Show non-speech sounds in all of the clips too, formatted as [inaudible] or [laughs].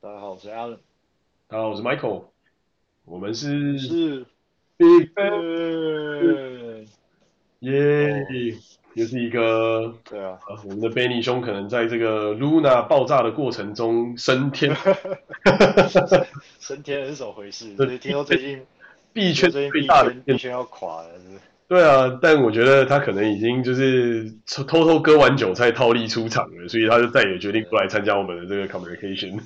大家好，我是 Alan。大家好，我是 Michael。我们是是 Big Bang，耶！又是一个对啊，我们的 Benny 兄可能在这个 Luna 爆炸的过程中升天。[laughs] 升天是怎么回事？听说最近币圈最近最大的币圈要垮了，是不是？对啊，但我觉得他可能已经就是偷偷割完韭菜套利出场了，所以他就再也决定不来参加我们的这个 communication。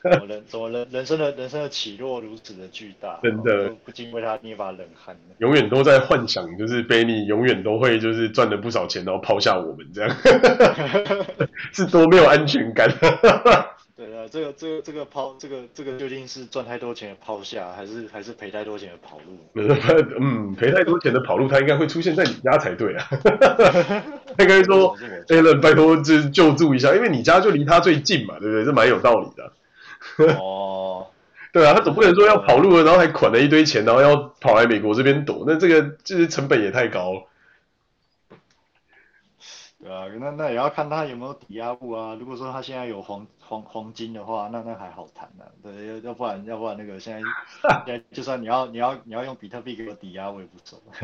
怎么人怎么人人生的人生的起落如此的巨大？真的不禁为他捏把冷汗。永远都在幻想，就是 Benny 永远都会就是赚了不少钱，然后抛下我们这样，[laughs] 是多没有安全感。这个这个这个抛这个这个究竟是赚太多钱的抛下，还是还是赔太多钱的跑路？嗯，赔太多钱的跑路，他应该会出现在你家才对啊。[laughs] 他应该说，Alan，拜托，就救助一下，因为你家就离他最近嘛，对不对？这蛮有道理的。[laughs] 哦，对啊，他总不能说要跑路了，然后还款了一堆钱，然后要跑来美国这边躲，那这个就是成本也太高了。对啊，那那也要看他有没有抵押物啊。如果说他现在有黄黄黄金的话，那那还好谈呢、啊。对，要不然要不然那个现在就算你要你要你要用比特币给我抵押，我也不走。[laughs]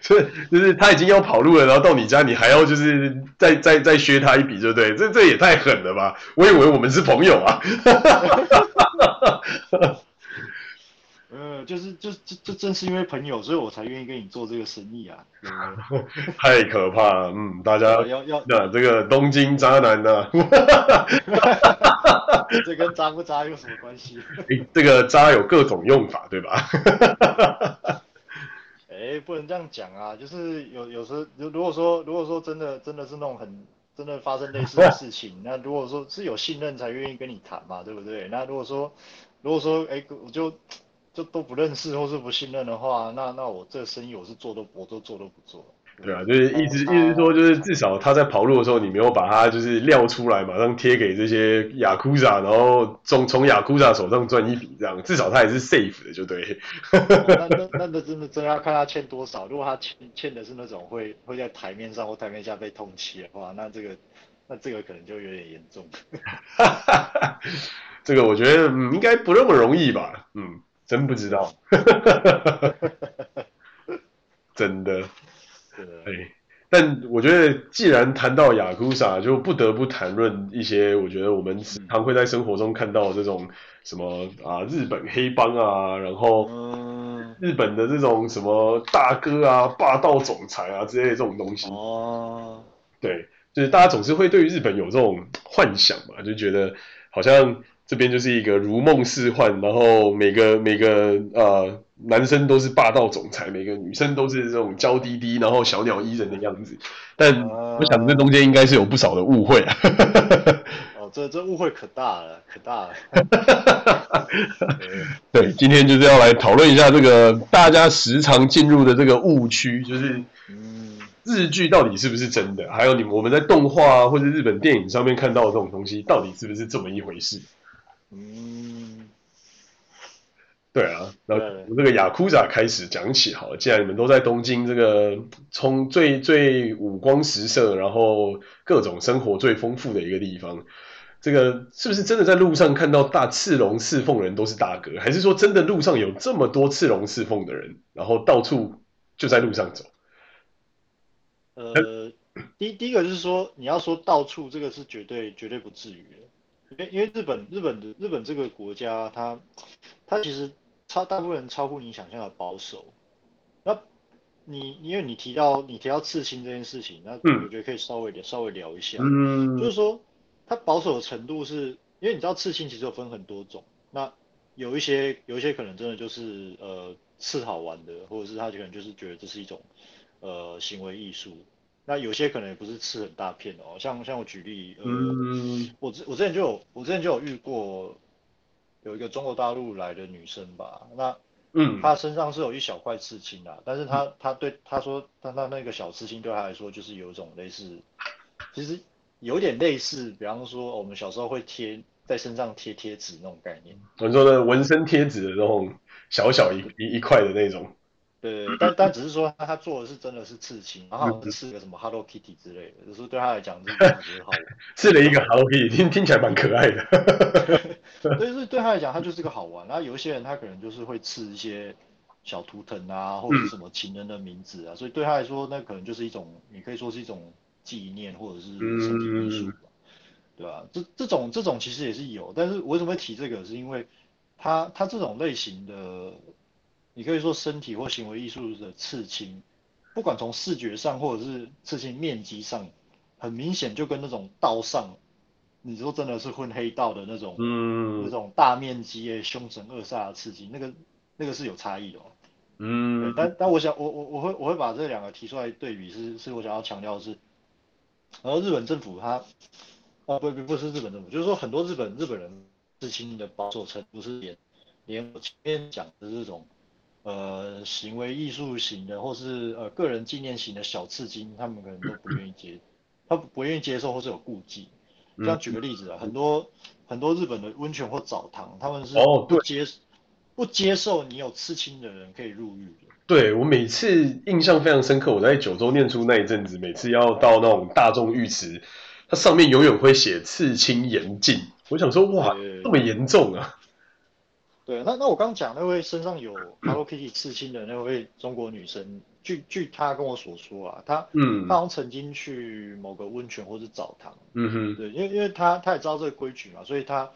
所以就是他已经要跑路了，然后到你家，你还要就是再再再削他一笔，对不对？这这也太狠了吧！我以为我们是朋友啊。[laughs] 呃，就是就就就正是因为朋友，所以我才愿意跟你做这个生意啊。[laughs] 太可怕了，嗯，大家要要那这个东京渣男呢、啊？[laughs] 这跟渣不渣有什么关系？[laughs] 欸、这个渣有各种用法，对吧？哎、欸，不能这样讲啊，就是有有时候，如果说如果说真的真的是那种很真的发生类似的事情，那如果说是有信任才愿意跟你谈嘛，对不对？那如果说如果说哎、欸，我就。就都不认识或是不信任的话，那那我这个生意我是做都我都做都不做。对啊，就是一直一直说，就是至少他在跑路的时候，你没有把他就是撂出来，马上贴给这些雅库萨，然后从从雅库萨手上赚一笔，这样至少他也是 safe 的，就对。那那那那真的真的要看他欠多少。如果他欠欠的是那种会会在台面上或台面下被通缉的话，那这个那这个可能就有点严重。[laughs] 这个我觉得嗯应该不那么容易吧，嗯。真不知道，[laughs] 真的，对，但我觉得既然谈到雅库萨，就不得不谈论一些我觉得我们时常会在生活中看到这种什么啊日本黑帮啊，然后日本的这种什么大哥啊、霸道总裁啊之类的这种东西。哦，对，就是大家总是会对于日本有这种幻想嘛，就觉得好像。这边就是一个如梦似幻，然后每个每个呃男生都是霸道总裁，每个女生都是这种娇滴滴，然后小鸟依人的样子。但我想这中间应该是有不少的误会啊。[laughs] 哦，这这误会可大了，可大了。[laughs] 对，今天就是要来讨论一下这个大家时常进入的这个误区，就是日剧到底是不是真的？还有你们我们在动画或者日本电影上面看到的这种东西，到底是不是这么一回事？嗯，对啊，然后从这个雅库扎开始讲起好了。既然你们都在东京这个从最最五光十色，然后各种生活最丰富的一个地方，这个是不是真的在路上看到大赤龙刺凤人都是大哥？还是说真的路上有这么多赤龙刺凤的人，然后到处就在路上走？呃，第第一个就是说，你要说到处，这个是绝对绝对不至于的。因为因为日本日本的日本这个国家，它它其实超大部分人超乎你想象的保守。那你因为你提到你提到刺青这件事情，那我觉得可以稍微聊、嗯、稍微聊一下。嗯，就是说它保守的程度是，因为你知道刺青其实有分很多种。那有一些有一些可能真的就是呃刺好玩的，或者是他可能就是觉得这是一种呃行为艺术。那有些可能也不是刺很大片哦，像像我举例，呃，嗯、我之我之前就有我之前就有遇过，有一个中国大陆来的女生吧，那嗯，她身上是有一小块刺青的，但是她她对她说，她她那个小刺青对她来说就是有一种类似，其实有点类似，比方说我们小时候会贴在身上贴贴纸那种概念，我说的纹身贴纸的那种小小一一一块的那种。对，[laughs] 但但只是说他他做的是真的是刺青，然后是个什么 Hello Kitty 之类的，就是对他来讲是感觉得好玩。刺了一个 Hello Kitty，听听起来蛮可爱的。[laughs] [laughs] 所以是对他来讲，他就是个好玩。然后有一些人他可能就是会刺一些小图腾啊，或者是什么情人的名字啊，嗯、所以对他来说，那可能就是一种，你可以说是一种纪念或者是身体艺术吧，对吧、啊？这这种这种其实也是有，但是我为什么会提这个，是因为他他这种类型的。你可以说身体或行为艺术的刺青，不管从视觉上或者是刺青面积上，很明显就跟那种道上，你说真的是混黑道的那种，嗯，那种大面积、凶神恶煞的刺青，那个那个是有差异的哦。嗯，但但我想我我我会我会把这两个提出来对比是，是是我想要强调的是，然后日本政府它，啊不不不是日本政府，就是说很多日本日本人刺青的保守程度是连连我前面讲的这种。呃，行为艺术型的，或是呃个人纪念型的小刺青，他们可能都不愿意接，他不愿意接受，或是有顾忌。这样举个例子啊，很多很多日本的温泉或澡堂，他们是不接、哦、不接受你有刺青的人可以入浴的。对，我每次印象非常深刻，我在九州念书那一阵子，每次要到那种大众浴池，它上面永远会写刺青严禁。我想说，哇，这么严重啊！对，那那我刚讲那位身上有 Hello Kitty 刺青的那位中国女生，据据她跟我所说啊，她嗯，她好像曾经去某个温泉或是澡堂，嗯哼，对，因为因为她她也知道这个规矩嘛，所以她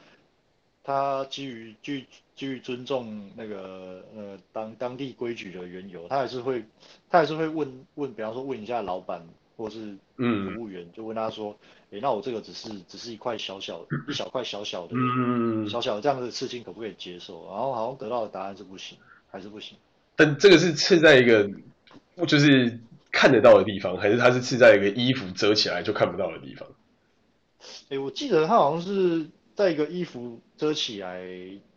她基于基于基于尊重那个呃当当地规矩的缘由，她还是会她还是会问问，比方说问一下老板。或是嗯，服务员就问他说，哎、欸，那我这个只是只是一块小小的，一小块小小的，嗯，小小的这样的刺青可不可以接受？然后好像得到的答案是不行，还是不行。但这个是刺在一个就是看得到的地方，还是它是刺在一个衣服遮起来就看不到的地方？哎、欸，我记得他好像是在一个衣服遮起来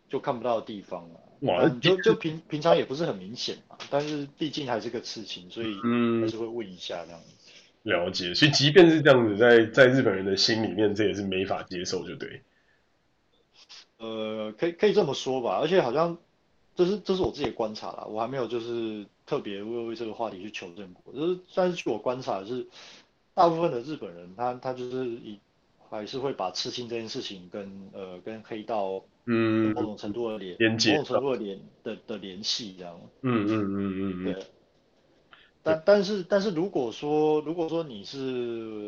就看不到的地方啊。哇，就就平平常也不是很明显嘛，但是毕竟还是个刺青，所以还是会问一下这样子。了解，所以即便是这样子，在在日本人的心里面，这也是没法接受，就对。呃，可以可以这么说吧，而且好像这是这是我自己的观察啦，我还没有就是特别为为这个话题去求证过。就是但是据我观察是，大部分的日本人他他就是以还是会把刺青这件事情跟呃跟黑道嗯某种程度的联连接某种程度的联的的联系这样。嗯嗯嗯嗯嗯。对。但但是但是如果说如果说你是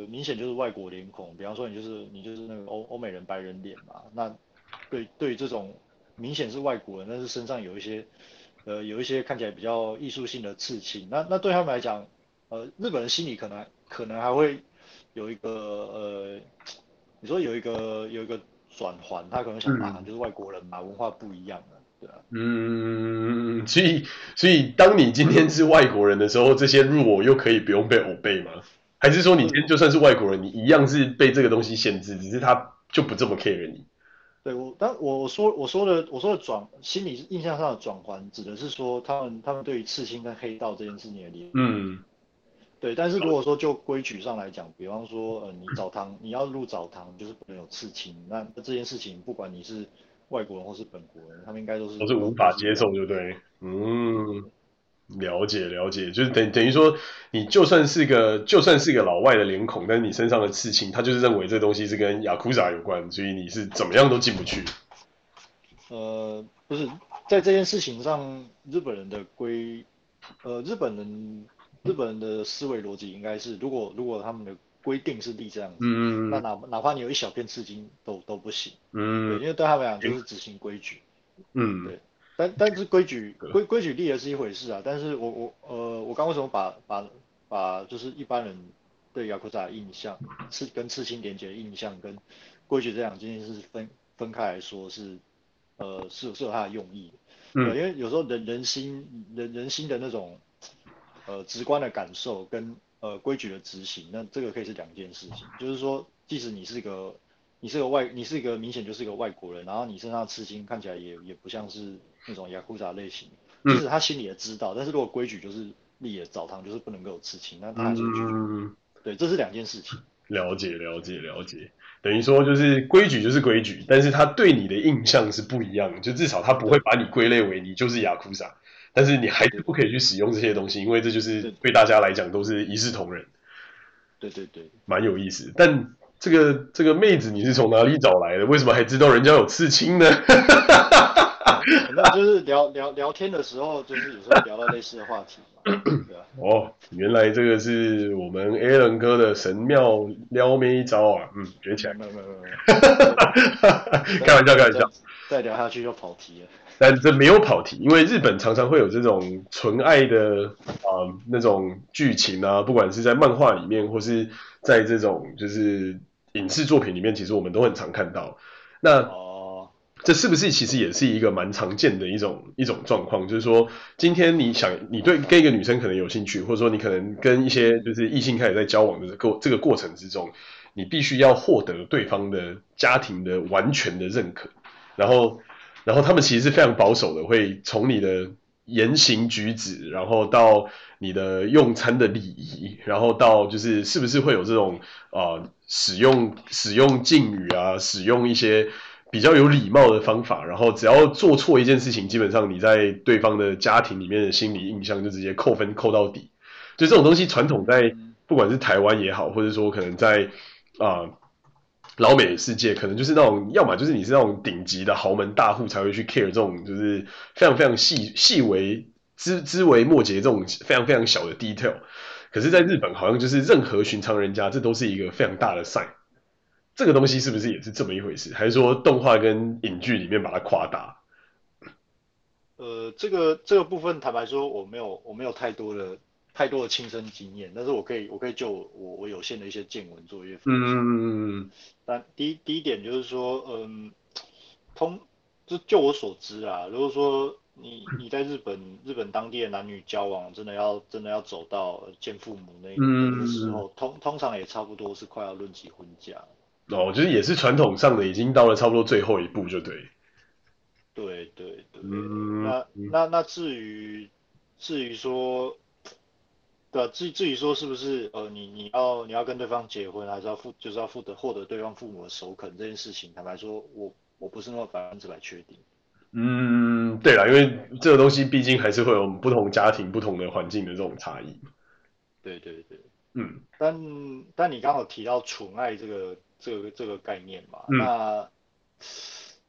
明显就是外国脸孔，比方说你就是你就是那个欧欧美人白人脸嘛，那对对这种明显是外国人，但是身上有一些呃有一些看起来比较艺术性的刺青，那那对他们来讲，呃日本人心里可能可能还会有一个呃你说有一个有一个转环，他可能想啊就是外国人嘛，文化不一样的。嗯，所以所以当你今天是外国人的时候，这些入我又可以不用被欧背吗？还是说你今天就算是外国人，你一样是被这个东西限制，只是他就不这么 care 你？对我，但我说我说的我说的转心理印象上的转换，指的是说他们他们对于刺青跟黑道这件事情的理解。嗯，对。但是如果说就规矩上来讲，比方说呃你澡堂你要入澡堂就是不能有刺青，那这件事情不管你是。外国人或是本国人，他们应该都是都是无法接受，对不对？嗯，了解了解，就是等等于说，你就算是个就算是个老外的脸孔，但是你身上的刺青，他就是认为这东西是跟雅库扎有关，所以你是怎么样都进不去。呃，不是，在这件事情上，日本人的规，呃，日本人日本人的思维逻辑应该是，如果如果他们的。规定是立这样子，嗯，那哪哪怕你有一小片刺青都都不行，嗯，对，因为对他们来讲就是执行规矩，嗯，对，但但是规矩规规矩立也是一回事啊，但是我我呃我刚为什么把把把就是一般人对雅库扎的印象，刺跟刺青连接的印象跟规矩这两件事分分开来说是，呃是是有它的用意的，嗯，因为有时候人人心人人心的那种呃直观的感受跟。呃，规矩的执行，那这个可以是两件事情。就是说，即使你是个，你是个外，你是一个明显就是一个外国人，然后你身上的刺青看起来也也不像是那种雅库扎类型，即使他心里也知道，但是如果规矩就是立的澡堂就是不能够有刺青，那他还是会拒绝。嗯，对，这是两件事情。[laughs] 了解，了解，了解。等于说，就是规矩就是规矩，但是他对你的印象是不一样的，就至少他不会把你归类为你就是雅库扎。但是你还是不可以去使用这些东西，因为这就是对大家来讲都是一视同仁。对对对，蛮有意思。但这个这个妹子你是从哪里找来的？为什么还知道人家有刺青呢？那就是聊聊聊天的时候，就是有时候聊到类似的话题嘛。对啊。哦，原来这个是我们 Alan 哥的神妙撩妹招啊！嗯，学起来。没有没有没有没有。开玩笑开玩笑。再聊下去就跑题了。但这没有跑题，因为日本常常会有这种纯爱的啊、呃、那种剧情啊，不管是在漫画里面，或是在这种就是影视作品里面，其实我们都很常看到。那。这是不是其实也是一个蛮常见的一种一种状况？就是说，今天你想你对跟一个女生可能有兴趣，或者说你可能跟一些就是异性开始在交往的过这个过程之中，你必须要获得对方的家庭的完全的认可，然后然后他们其实是非常保守的，会从你的言行举止，然后到你的用餐的礼仪，然后到就是是不是会有这种啊、使用使用敬语啊，使用一些。比较有礼貌的方法，然后只要做错一件事情，基本上你在对方的家庭里面的心理印象就直接扣分扣到底。就这种东西，传统在不管是台湾也好，或者说可能在啊、呃、老美的世界，可能就是那种要么就是你是那种顶级的豪门大户才会去 care 这种就是非常非常细细微枝枝微末节这种非常非常小的 detail。可是，在日本好像就是任何寻常人家，这都是一个非常大的 sign。这个东西是不是也是这么一回事？还是说动画跟影剧里面把它夸大？呃，这个这个部分坦白说，我没有我没有太多的太多的亲身经验，但是我可以我可以就我我有限的一些见闻做一些分享。嗯嗯嗯。但第一第一点就是说，嗯，通就就我所知啊，如果说你你在日本日本当地的男女交往，真的要真的要走到见父母那一步的时候，嗯、通通常也差不多是快要论及婚嫁。哦，就是也是传统上的，已经到了差不多最后一步，就对。对对对，嗯、那那那至于至于说，对啊，至至于说是不是呃，你你要你要跟对方结婚，还是要负就是要负责获得对方父母的首肯这件事情，坦白说，我我不是那么百分之百确定。嗯，对啦，因为这个东西毕竟还是会有不同家庭、不同的环境的这种差异。对对对，嗯，但但你刚好提到纯爱这个。这个这个概念嘛，嗯、那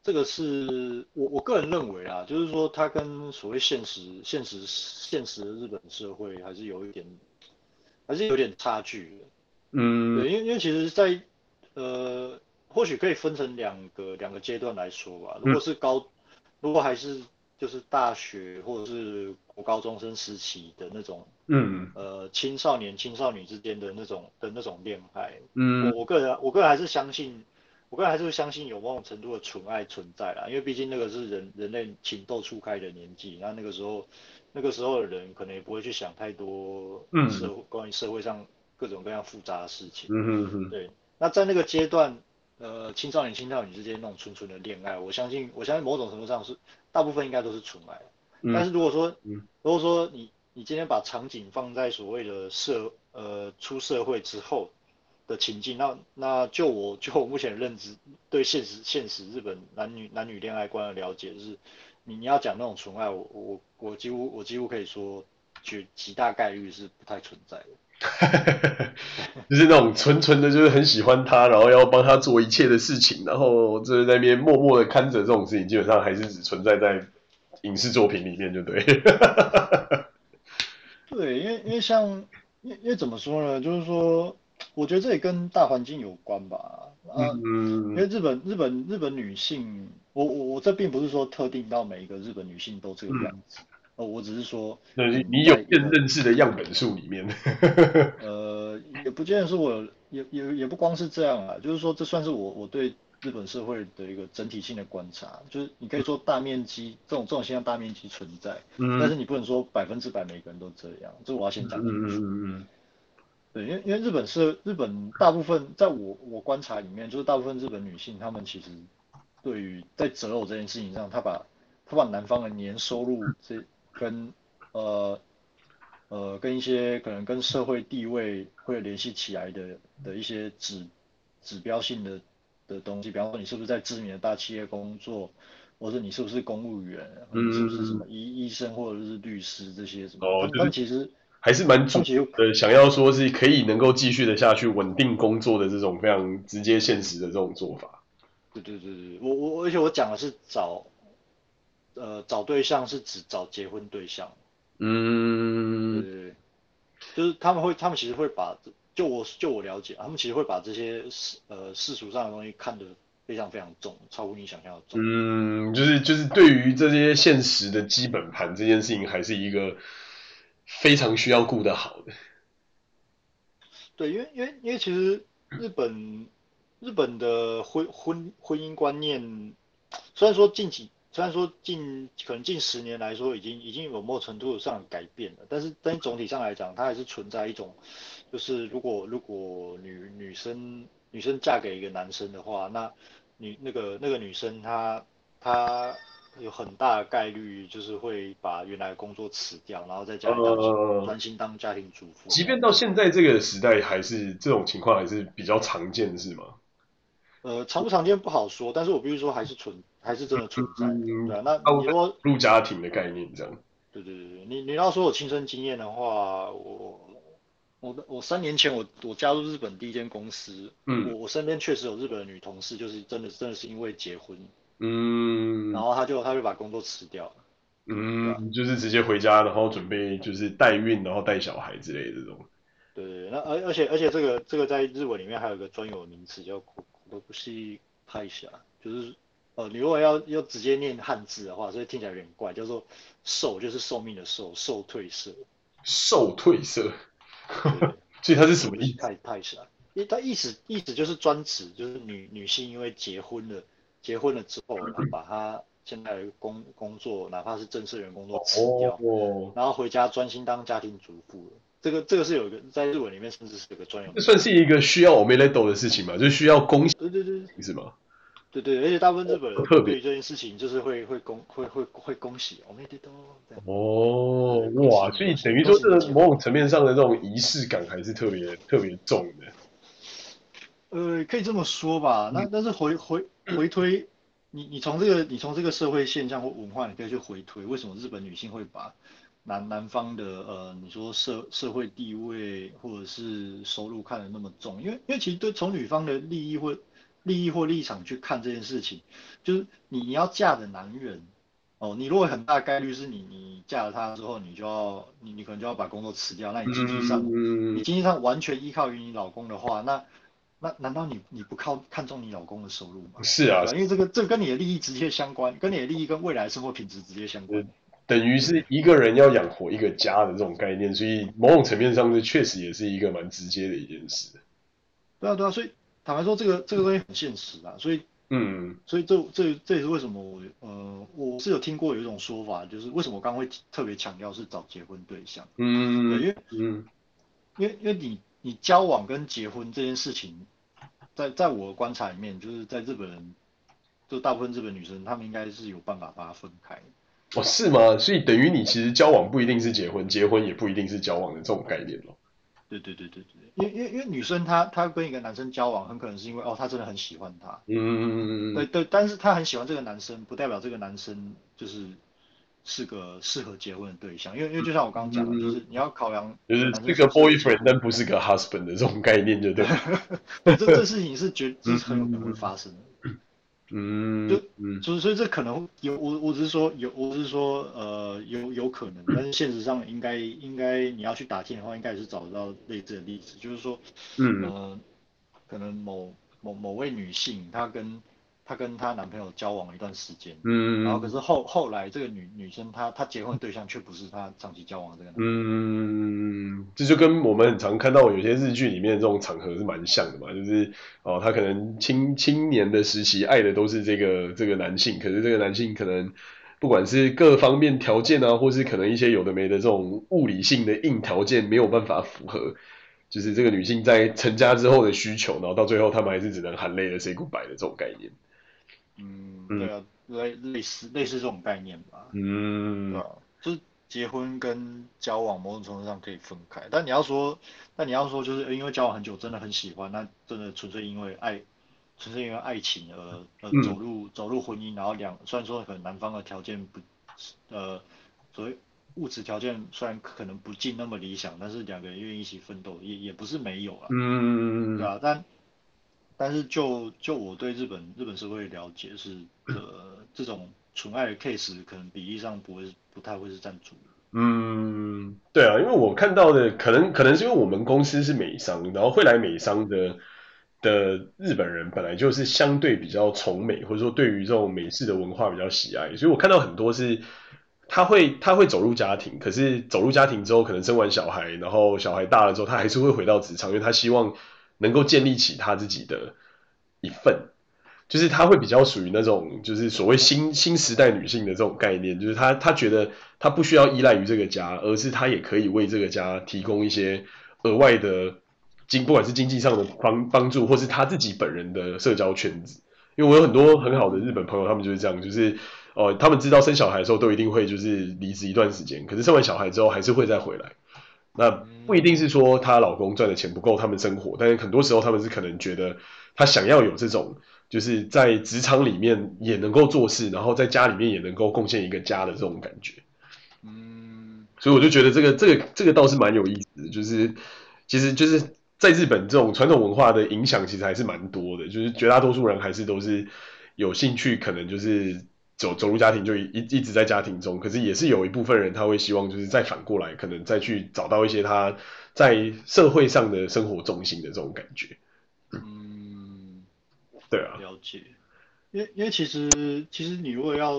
这个是我我个人认为啊，就是说它跟所谓现实现实现实的日本社会还是有一点，还是有点差距的。嗯，对，因为因为其实在，在呃，或许可以分成两个两个阶段来说吧。如果是高，嗯、如果还是就是大学或者是国高中生时期的那种。嗯，呃，青少年、青少女之间的那种的那种恋爱，嗯，我我个人，我个人还是相信，我个人还是相信有某种程度的纯爱存在啦，因为毕竟那个是人人类情窦初开的年纪，那那个时候，那个时候的人可能也不会去想太多社会、嗯、关于社会上各种各样复杂的事情，嗯哼哼，对，那在那个阶段，呃，青少年、青少年之间那种纯纯的恋爱，我相信，我相信某种程度上是大部分应该都是纯爱，嗯、但是如果说，嗯、如果说你。你今天把场景放在所谓的社呃出社会之后的情境，那那就我 [laughs] 就我目前认知对现实现实日本男女男女恋爱观的了解，就是你你要讲那种纯爱，我我我几乎我几乎可以说绝极大概率是不太存在的，[laughs] 就是那种纯纯的，就是很喜欢他，然后要帮他做一切的事情，然后就是在那边默默的看着这种事情，基本上还是只存在在影视作品里面，就对。[laughs] 对，因为因为像，因为因为怎么说呢？就是说，我觉得这也跟大环境有关吧。啊，嗯，因为日本日本日本女性，我我我这并不是说特定到每一个日本女性都这个样子，呃、嗯，我只是说，那你有认认识的样本数里面，[laughs] 呃，也不见得是我，也也也不光是这样啊，就是说，这算是我我对。日本社会的一个整体性的观察，就是你可以说大面积这种这种现象大面积存在，嗯，但是你不能说百分之百每个人都这样，这我要先讲清楚。嗯嗯嗯。对，因为因为日本是日本大部分在我我观察里面，就是大部分日本女性她们其实对于在择偶这件事情上，她把她把男方的年收入这跟呃呃跟一些可能跟社会地位会联系起来的的一些指指标性的。的东西，比方说你是不是在知名的大企业工作，或者你是不是公务员，嗯，是不是什么医医生或者是律师这些什么？哦，但其实还是蛮主的，想要说是可以能够继续的下去稳定工作的这种非常直接现实的这种做法。对对对对，我我而且我讲的是找，呃，找对象是指找结婚对象。嗯，对对对，就是他们会，他们其实会把，就我就我了解，他们其实会把这些世呃世俗上的东西看得非常非常重，超乎你想象的重。嗯，就是就是对于这些现实的基本盘这件事情，还是一个非常需要顾得好的。对，因为因为因为其实日本日本的婚婚婚姻观念，虽然说近几。虽然说近可能近十年来说已经已经有某种程度上改变了，但是但是总体上来讲，它还是存在一种，就是如果如果女女生女生嫁给一个男生的话，那女那个那个女生她她有很大的概率就是会把原来的工作辞掉，然后在家里当专心当家庭主妇。即便到现在这个时代，还是这种情况还是比较常见，是吗？呃，常不常见不好说，但是我必须说还是存。还是真的存在，嗯、对啊，那你说入家庭的概念这样？对对对，你你要说我亲身经验的话，我我我三年前我我加入日本第一间公司，嗯，我我身边确实有日本的女同事，就是真的真的是因为结婚，嗯，然后他就他就把工作辞掉了，嗯，吧就是直接回家，然后准备就是代孕，然后带小孩之类的这种。对对对，那而而且而且这个这个在日文里面还有一个专有的名词叫ココロシー会社，就是。呃，你如果要要直接念汉字的话，所以听起来有点怪，叫做寿就是寿命的寿，寿退社。寿退社， [laughs] 所以它是什么意思？太太是啊，因为它意思意思就是专指就是女女性因为结婚了，结婚了之后，她把她现在的工工作，哪怕是正式员工都辞掉，哦、然后回家专心当家庭主妇了。这个这个是有一个在日文里面甚至是有个专用。这算是一个需要我们来懂的事情嘛？就需要恭喜，对对对，是吗？对对，而且大部分日本人对于这件事情就是会会恭会会会恭喜，我们得到哦哇，所以等于说这某种层面上的这种仪式感还是特别特别重的。呃，可以这么说吧。那但是回回回推，你你从这个你从这个社会现象或文化，你可以去回推，为什么日本女性会把男男方的呃你说社社会地位或者是收入看得那么重？因为因为其实对从女方的利益会。利益或立场去看这件事情，就是你你要嫁的男人，哦，你如果很大概率是你你嫁了他之后，你就要你你可能就要把工作辞掉，那你经济上、嗯、你经济上完全依靠于你老公的话，那那难道你你不靠看重你老公的收入吗？是啊，因为这个这个跟你的利益直接相关，跟你的利益跟未来生活品质直接相关，等于是一个人要养活一个家的这种概念，所以某种层面上这确实也是一个蛮直接的一件事。对啊对啊，所以。坦白说，这个这个东西很现实啊，所以，嗯，所以这这这也是为什么我呃我是有听过有一种说法，就是为什么我刚刚会特别强调是找结婚对象，嗯，对，因为，嗯，因为因为你你交往跟结婚这件事情，在在我的观察里面，就是在日本人，就大部分日本女生，她们应该是有办法把它分开。哦，是吗？所以等于你其实交往不一定是结婚，结婚也不一定是交往的这种概念咯。对对对对对，因为因为因为女生她她跟一个男生交往，很可能是因为哦，她真的很喜欢他。嗯嗯嗯嗯。对对，但是她很喜欢这个男生，不代表这个男生就是是个适合结婚的对象。因为因为就像我刚刚讲的，嗯、就是你要考量，就是这个 boyfriend 但不是个 husband 的这种概念，就对。[laughs] 这这事情是绝是很有可能会发生的。嗯，就就是所以这可能有我我只是说有我只是说呃有有可能，但是现实上应该应该你要去打听的话，应该也是找得到类似的例子，就是说，嗯。呃可能某某某位女性她跟。她跟她男朋友交往了一段时间，嗯，然后可是后后来这个女女生她她结婚对象却不是她长期交往的这个男生，嗯，这就跟我们很常看到有些日剧里面这种场合是蛮像的嘛，就是哦，她可能青青年的时期爱的都是这个这个男性，可是这个男性可能不管是各方面条件啊，或是可能一些有的没的这种物理性的硬条件没有办法符合，就是这个女性在成家之后的需求，然后到最后他们还是只能含泪的 say goodbye 的这种概念。嗯，对啊，类类似类似这种概念吧。嗯，对啊，就是结婚跟交往某种程度上可以分开，但你要说，但你要说就是因为交往很久真的很喜欢，那真的纯粹因为爱纯粹因为爱情而呃走入走入婚姻，然后两虽然说可能男方的条件不呃所谓物质条件虽然可能不尽那么理想，但是两个人愿意一起奋斗也也不是没有啊，嗯，对啊，但但是就就我对日本日本社会了解是呃这种纯爱的 case 可能比例上不会不太会是占主。嗯，对啊，因为我看到的可能可能是因为我们公司是美商，然后会来美商的的日本人本来就是相对比较崇美，或者说对于这种美式的文化比较喜爱，所以我看到很多是他会他会走入家庭，可是走入家庭之后可能生完小孩，然后小孩大了之后他还是会回到职场，因为他希望能够建立起他自己的一份。就是他会比较属于那种，就是所谓新新时代女性的这种概念，就是他他觉得他不需要依赖于这个家，而是他也可以为这个家提供一些额外的经，不管是经济上的帮帮助，或是他自己本人的社交圈子。因为我有很多很好的日本朋友，他们就是这样，就是哦、呃，他们知道生小孩的时候都一定会就是离职一段时间，可是生完小孩之后还是会再回来。那不一定是说她老公赚的钱不够他们生活，但是很多时候他们是可能觉得她想要有这种。就是在职场里面也能够做事，然后在家里面也能够贡献一个家的这种感觉。嗯，所以我就觉得这个这个这个倒是蛮有意思的，就是其实就是在日本这种传统文化的影响其实还是蛮多的，就是绝大多数人还是都是有兴趣，可能就是走走入家庭就一一直在家庭中，可是也是有一部分人他会希望就是再反过来，可能再去找到一些他在社会上的生活重心的这种感觉。嗯。对啊，了解，因为因为其实其实你如果要，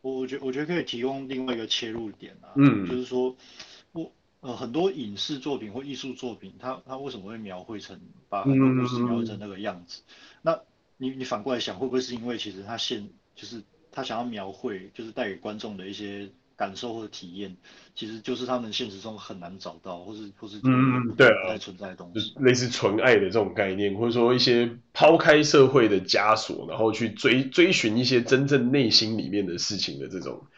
我我觉我觉得可以提供另外一个切入点啊，嗯，就是说，我呃很多影视作品或艺术作品，它它为什么会描绘成把很多故事描绘成那个样子？嗯、那你你反过来想，会不会是因为其实它现就是他想要描绘，就是带给观众的一些。感受或者体验，其实就是他们现实中很难找到，或是或是嗯，对啊，存在的东西，就是类似纯爱的这种概念，或者说一些抛开社会的枷锁，然后去追追寻一些真正内心里面的事情的这种，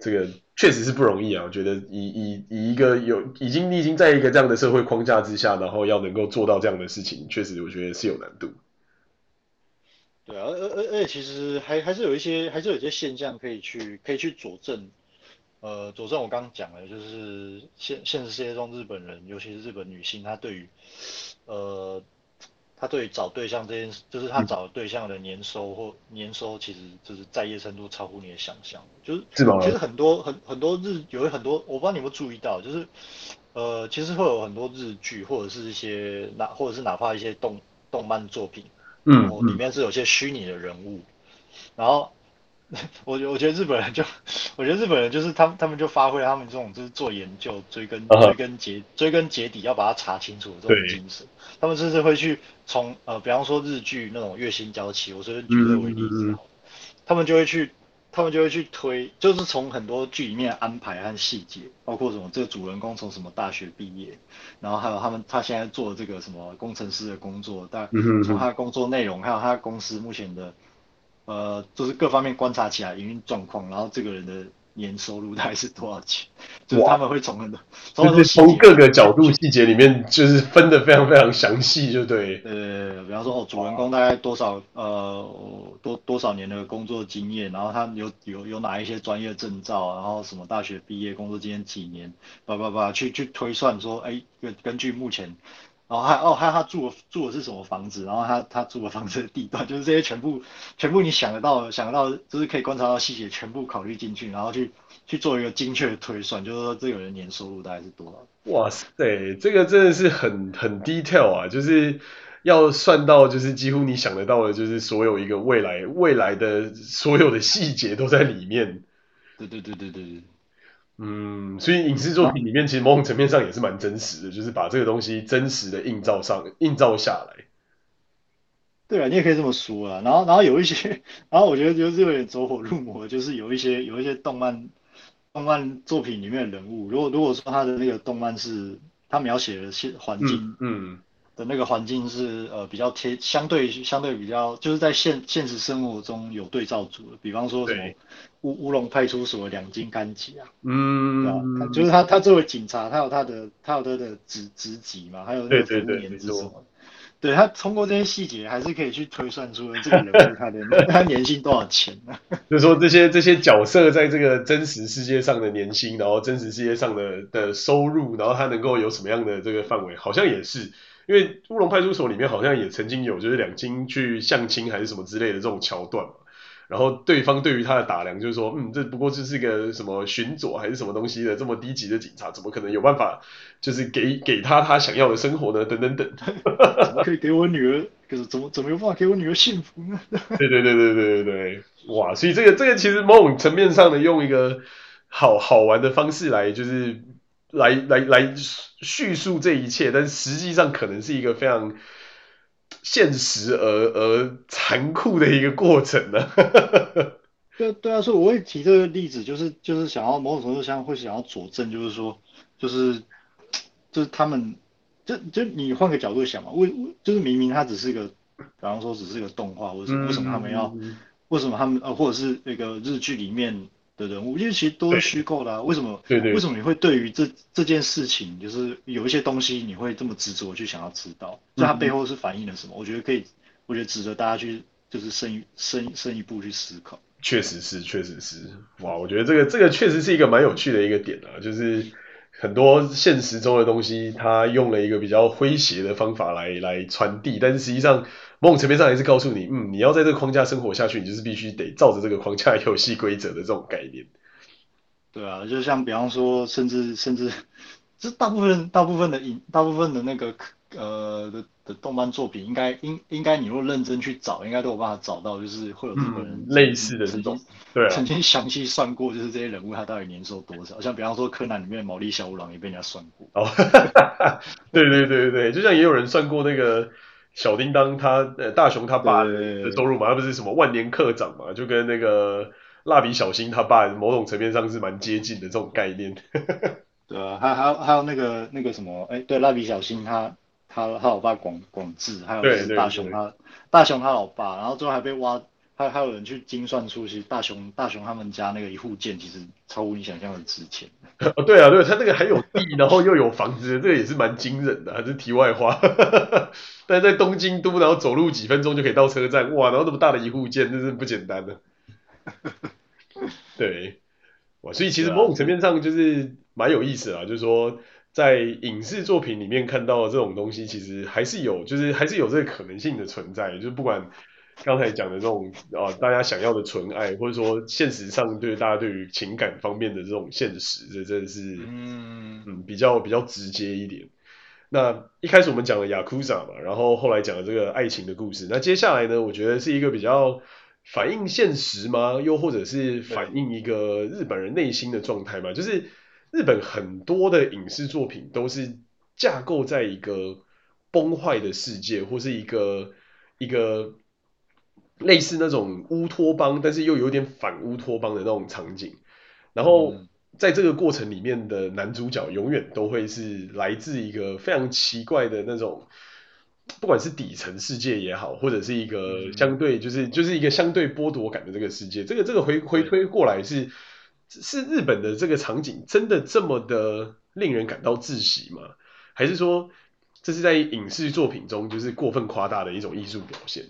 这个确实是不容易啊。我觉得以以以一个有已经已经在一个这样的社会框架之下，然后要能够做到这样的事情，确实我觉得是有难度。对啊，而而而且其实还还是有一些还是有一些现象可以去可以去佐证。呃，佐证我刚刚讲的，就是现现实世界中日本人，尤其是日本女性，她对于，呃，她对于找对象这件事，就是她找对象的年收或年收，其实就是在业程度超乎你的想象。就是？其实很多很很多日有很多，我不知道你有没有注意到，就是，呃，其实会有很多日剧或者是一些哪或者是哪怕一些动动漫作品，嗯，里面是有些虚拟的人物，然后。我觉我觉得日本人就，我觉得日本人就是他们他们就发挥了他们这种就是做研究追根追根结追根结底要把它查清楚的这种精神，他们甚至会去从呃比方说日剧那种月薪娇妻，我随便举个为例子，他们就会去他们就会去推，就是从很多剧里面安排和细节，包括什么这个主人公从什么大学毕业，然后还有他们他现在做这个什么工程师的工作，但从他的工作内容还有他公司目前的。呃，就是各方面观察起来营运状况，然后这个人的年收入大概是多少钱？[laughs] 就是他们会从很多，就是从各个角度细节里面，就是分的非常非常详细，就对。呃，比方说哦，主人公大概多少呃多多少年的工作经验，然后他有有有哪一些专业证照，然后什么大学毕业，工作经验几年，叭叭叭，去去推算说，哎，根根据目前。然后还哦，还有他住的住的是什么房子？然后他他住的房子的地段，就是这些全部全部你想得到想得到，就是可以观察到细节，全部考虑进去，然后去去做一个精确的推算，就是说这个人年收入大概是多少？哇塞，这个真的是很很 detail 啊，就是要算到就是几乎你想得到的，就是所有一个未来未来的所有的细节都在里面。对对对对对对。嗯，所以影视作品里面其实某种层面上也是蛮真实的，就是把这个东西真实的映照上映照下来。对啊，你也可以这么说啊。然后，然后有一些，然后我觉得就是有点走火入魔，就是有一些有一些动漫动漫作品里面的人物，如果如果说他的那个动漫是他描写的现环境，嗯。嗯的那个环境是呃比较贴，相对相对比较就是在现现实生活中有对照组的，比方说什么乌乌龙派出所两金干级啊，嗯，对吧？就是他他作为警察，他有他的他有他的职职级嘛，还有那个服务年资什么，对他通过这些细节，还是可以去推算出这个人物他的 [laughs] 他年薪多少钱呢？[laughs] 就是说这些这些角色在这个真实世界上的年薪，然后真实世界上的的收入，然后他能够有什么样的这个范围，好像也是，因为乌龙派出所里面好像也曾经有就是两金去相亲还是什么之类的这种桥段嘛。然后对方对于他的打量就是说，嗯，这不过就是个什么巡佐还是什么东西的这么低级的警察，怎么可能有办法就是给给他他想要的生活呢？等等等，怎么可以给我女儿？可是怎么怎么有办法给我女儿幸福呢？[laughs] 对对对对对对对，哇！所以这个这个其实某种层面上的用一个好好玩的方式来就是来来来叙述这一切，但实际上可能是一个非常。现实而而残酷的一个过程呢？[laughs] 对对啊，所以我会提这个例子，就是就是想要某种程度上会想要佐证，就是说，就是就是他们，就就你换个角度想嘛，为就是明明它只是个，比方说只是个动画，或者为什么他们要，嗯、为什么他们呃，或者是那个日剧里面。的人物，因为其实都是虚构的啊。为什么？对对。为什么你会对于这这件事情，就是有一些东西，你会这么执着去想要知道？就它背后是反映了什么？我觉得可以，我觉得值得大家去，就是深一深深一步去思考。确实是，确实是。哇，我觉得这个这个确实是一个蛮有趣的一个点啊，就是很多现实中的东西，它用了一个比较诙谐的方法来来传递，但是实际上。某种层面上还是告诉你，嗯，你要在这个框架生活下去，你就是必须得照着这个框架游戏规则的这种概念。对啊，就像比方说，甚至甚至，这大部分大部分的影，大部分的那个呃的的动漫作品，应该应应该你如果认真去找，应该都有办法找到，就是会有这个人、嗯、类似的这种，对啊，曾经详细算过，就是这些人物他到底年收多少。像比方说柯南里面毛利小五郎也被人家算过。哦，[laughs] 对对对对对，就像也有人算过那个。小叮当他呃大雄他爸的收入嘛，他不是什么万年课长嘛，就跟那个蜡笔小新他爸某种层面上是蛮接近的这种概念。[laughs] 对啊，还还有还有那个那个什么，哎，对，蜡笔小新他他他老爸广广志，还有就是大雄他大雄他老爸，然后最后还被挖。还还有人去精算出，其实大雄大雄他们家那个一户建其实超乎你想象的值钱。[laughs] 哦，对啊，对，他那个还有地，然后又有房子，这个也是蛮惊人的，还是题外话。[laughs] 但是在东京都，然后走路几分钟就可以到车站，哇，然后那么大的一户建，真是不简单的。[laughs] 对，哇，所以其实某种层面上就是蛮有意思啊，就是说在影视作品里面看到的这种东西，其实还是有，就是还是有这个可能性的存在，就是不管。刚才讲的这种啊，大家想要的纯爱，或者说现实上对大家对于情感方面的这种现实，这真的是嗯嗯比较比较直接一点。那一开始我们讲了雅库萨嘛，然后后来讲了这个爱情的故事。那接下来呢，我觉得是一个比较反映现实吗？又或者是反映一个日本人内心的状态嘛？就是日本很多的影视作品都是架构在一个崩坏的世界，或是一个一个。类似那种乌托邦，但是又有点反乌托邦的那种场景。然后在这个过程里面的男主角永远都会是来自一个非常奇怪的那种，不管是底层世界也好，或者是一个相对就是就是一个相对剥夺感的这个世界。这个这个回回推过来是是日本的这个场景真的这么的令人感到窒息吗？还是说这是在影视作品中就是过分夸大的一种艺术表现？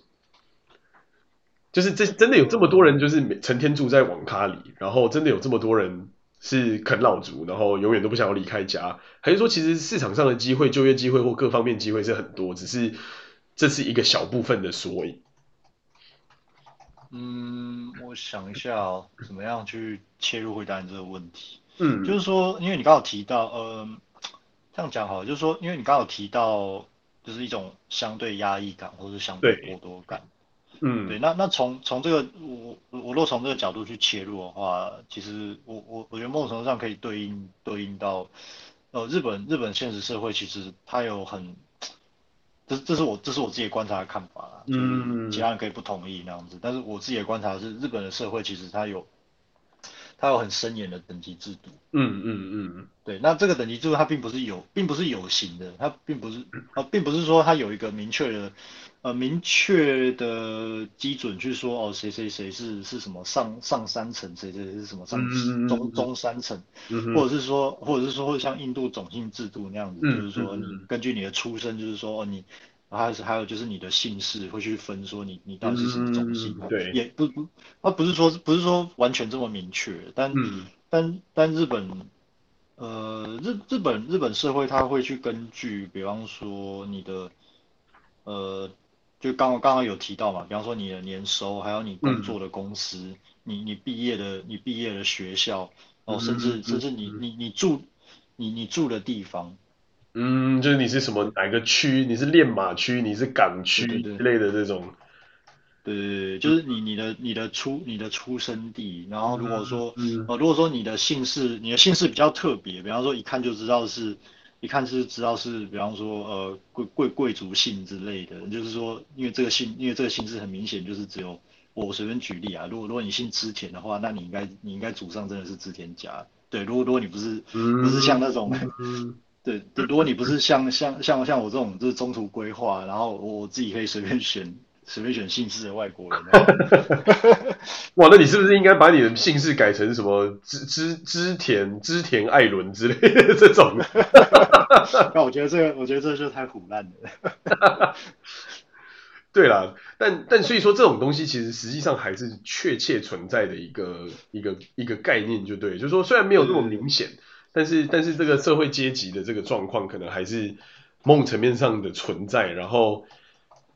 就是这真的有这么多人，就是每成天住在网咖里，然后真的有这么多人是啃老族，然后永远都不想要离开家，还是说其实市场上的机会、就业机会或各方面机会是很多，只是这是一个小部分的缩影。嗯，我想一下哦，怎么样去切入回答你这个问题？嗯，就是说，因为你刚好提到，呃，这样讲好了，就是说，因为你刚好提到，就是一种相对压抑感，或者是相对剥夺感。嗯，对，那那从从这个我我若从这个角度去切入的话，其实我我我觉得某种程度上可以对应对应到，呃，日本日本现实社会其实它有很，这这是我这是我自己观察的看法啦，嗯其他人可以不同意那样子，但是我自己的观察是日本的社会其实它有。它有很森严的等级制度。嗯嗯嗯，对，那这个等级制度它并不是有，并不是有形的，它并不是啊，并不是说它有一个明确的呃明确的基准去说哦谁谁谁是是什么上上三层，谁谁谁是什么上中中三层，或者是说或者是说会像印度种姓制度那样子，就是说你根据你的出生，就是说哦你。还是还有就是你的姓氏会去分说你你到底是什么种姓，嗯，对，也不不，他不是说不是说完全这么明确，但、嗯、但但日本，呃日日本日本社会他会去根据，比方说你的，呃，就刚刚刚有提到嘛，比方说你的年收，还有你工作的公司，嗯、你你毕业的你毕业的学校，然后甚至、嗯、甚至你你你住你你住的地方。嗯，就是你是什么哪个区？你是练马区？你是港区之类的这种？对对对，就是你你的你的出你的出生地。然后如果说、嗯、呃如果说你的姓氏你的姓氏比较特别，比方说一看就知道是，一看是知道是，比方说呃贵贵贵族姓之类的，就是说因为这个姓因为这个姓氏很明显就是只有我随便举例啊，如果如果你姓织田的话，那你应该你应该祖上真的是织田家。对，如果如果你不是、嗯、不是像那种。嗯 [laughs] 对，如果你不是像像像像我这种就是中途规划，然后我自己可以随便选随便选姓氏的外国人，[laughs] 哇，那你是不是应该把你的姓氏改成什么织织织田织田艾伦之类的 [laughs] 这种？[laughs] 那我觉得这个我觉得这就太腐烂了。对啦，但但所以说这种东西其实实际上还是确切存在的一个一个一个概念，就对，就是说虽然没有那么明显。但是，但是这个社会阶级的这个状况，可能还是某种层面上的存在。然后，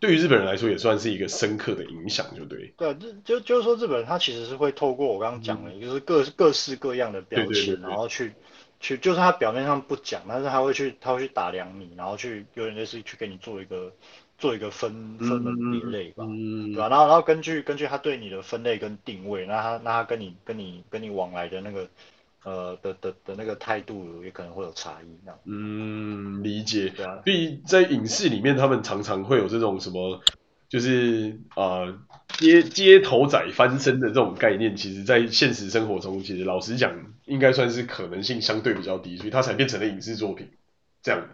对于日本人来说，也算是一个深刻的影响，就对。对，就就就是说，日本人他其实是会透过我刚刚讲的，就是各各式各样的标签，对对对对，然后去去，就是他表面上不讲，但是他会去他会去打量你，然后去有点类似去给你做一个做一个分分门别类吧，嗯、对吧？然后然后根据根据他对你的分类跟定位，那他那他跟你跟你跟你往来的那个。呃的的的那个态度也可能会有差异，那嗯，理解。对啊，所以在影视里面，他们常常会有这种什么，就是啊街街头仔翻身的这种概念，其实在现实生活中，其实老实讲，应该算是可能性相对比较低，所以它才变成了影视作品这样。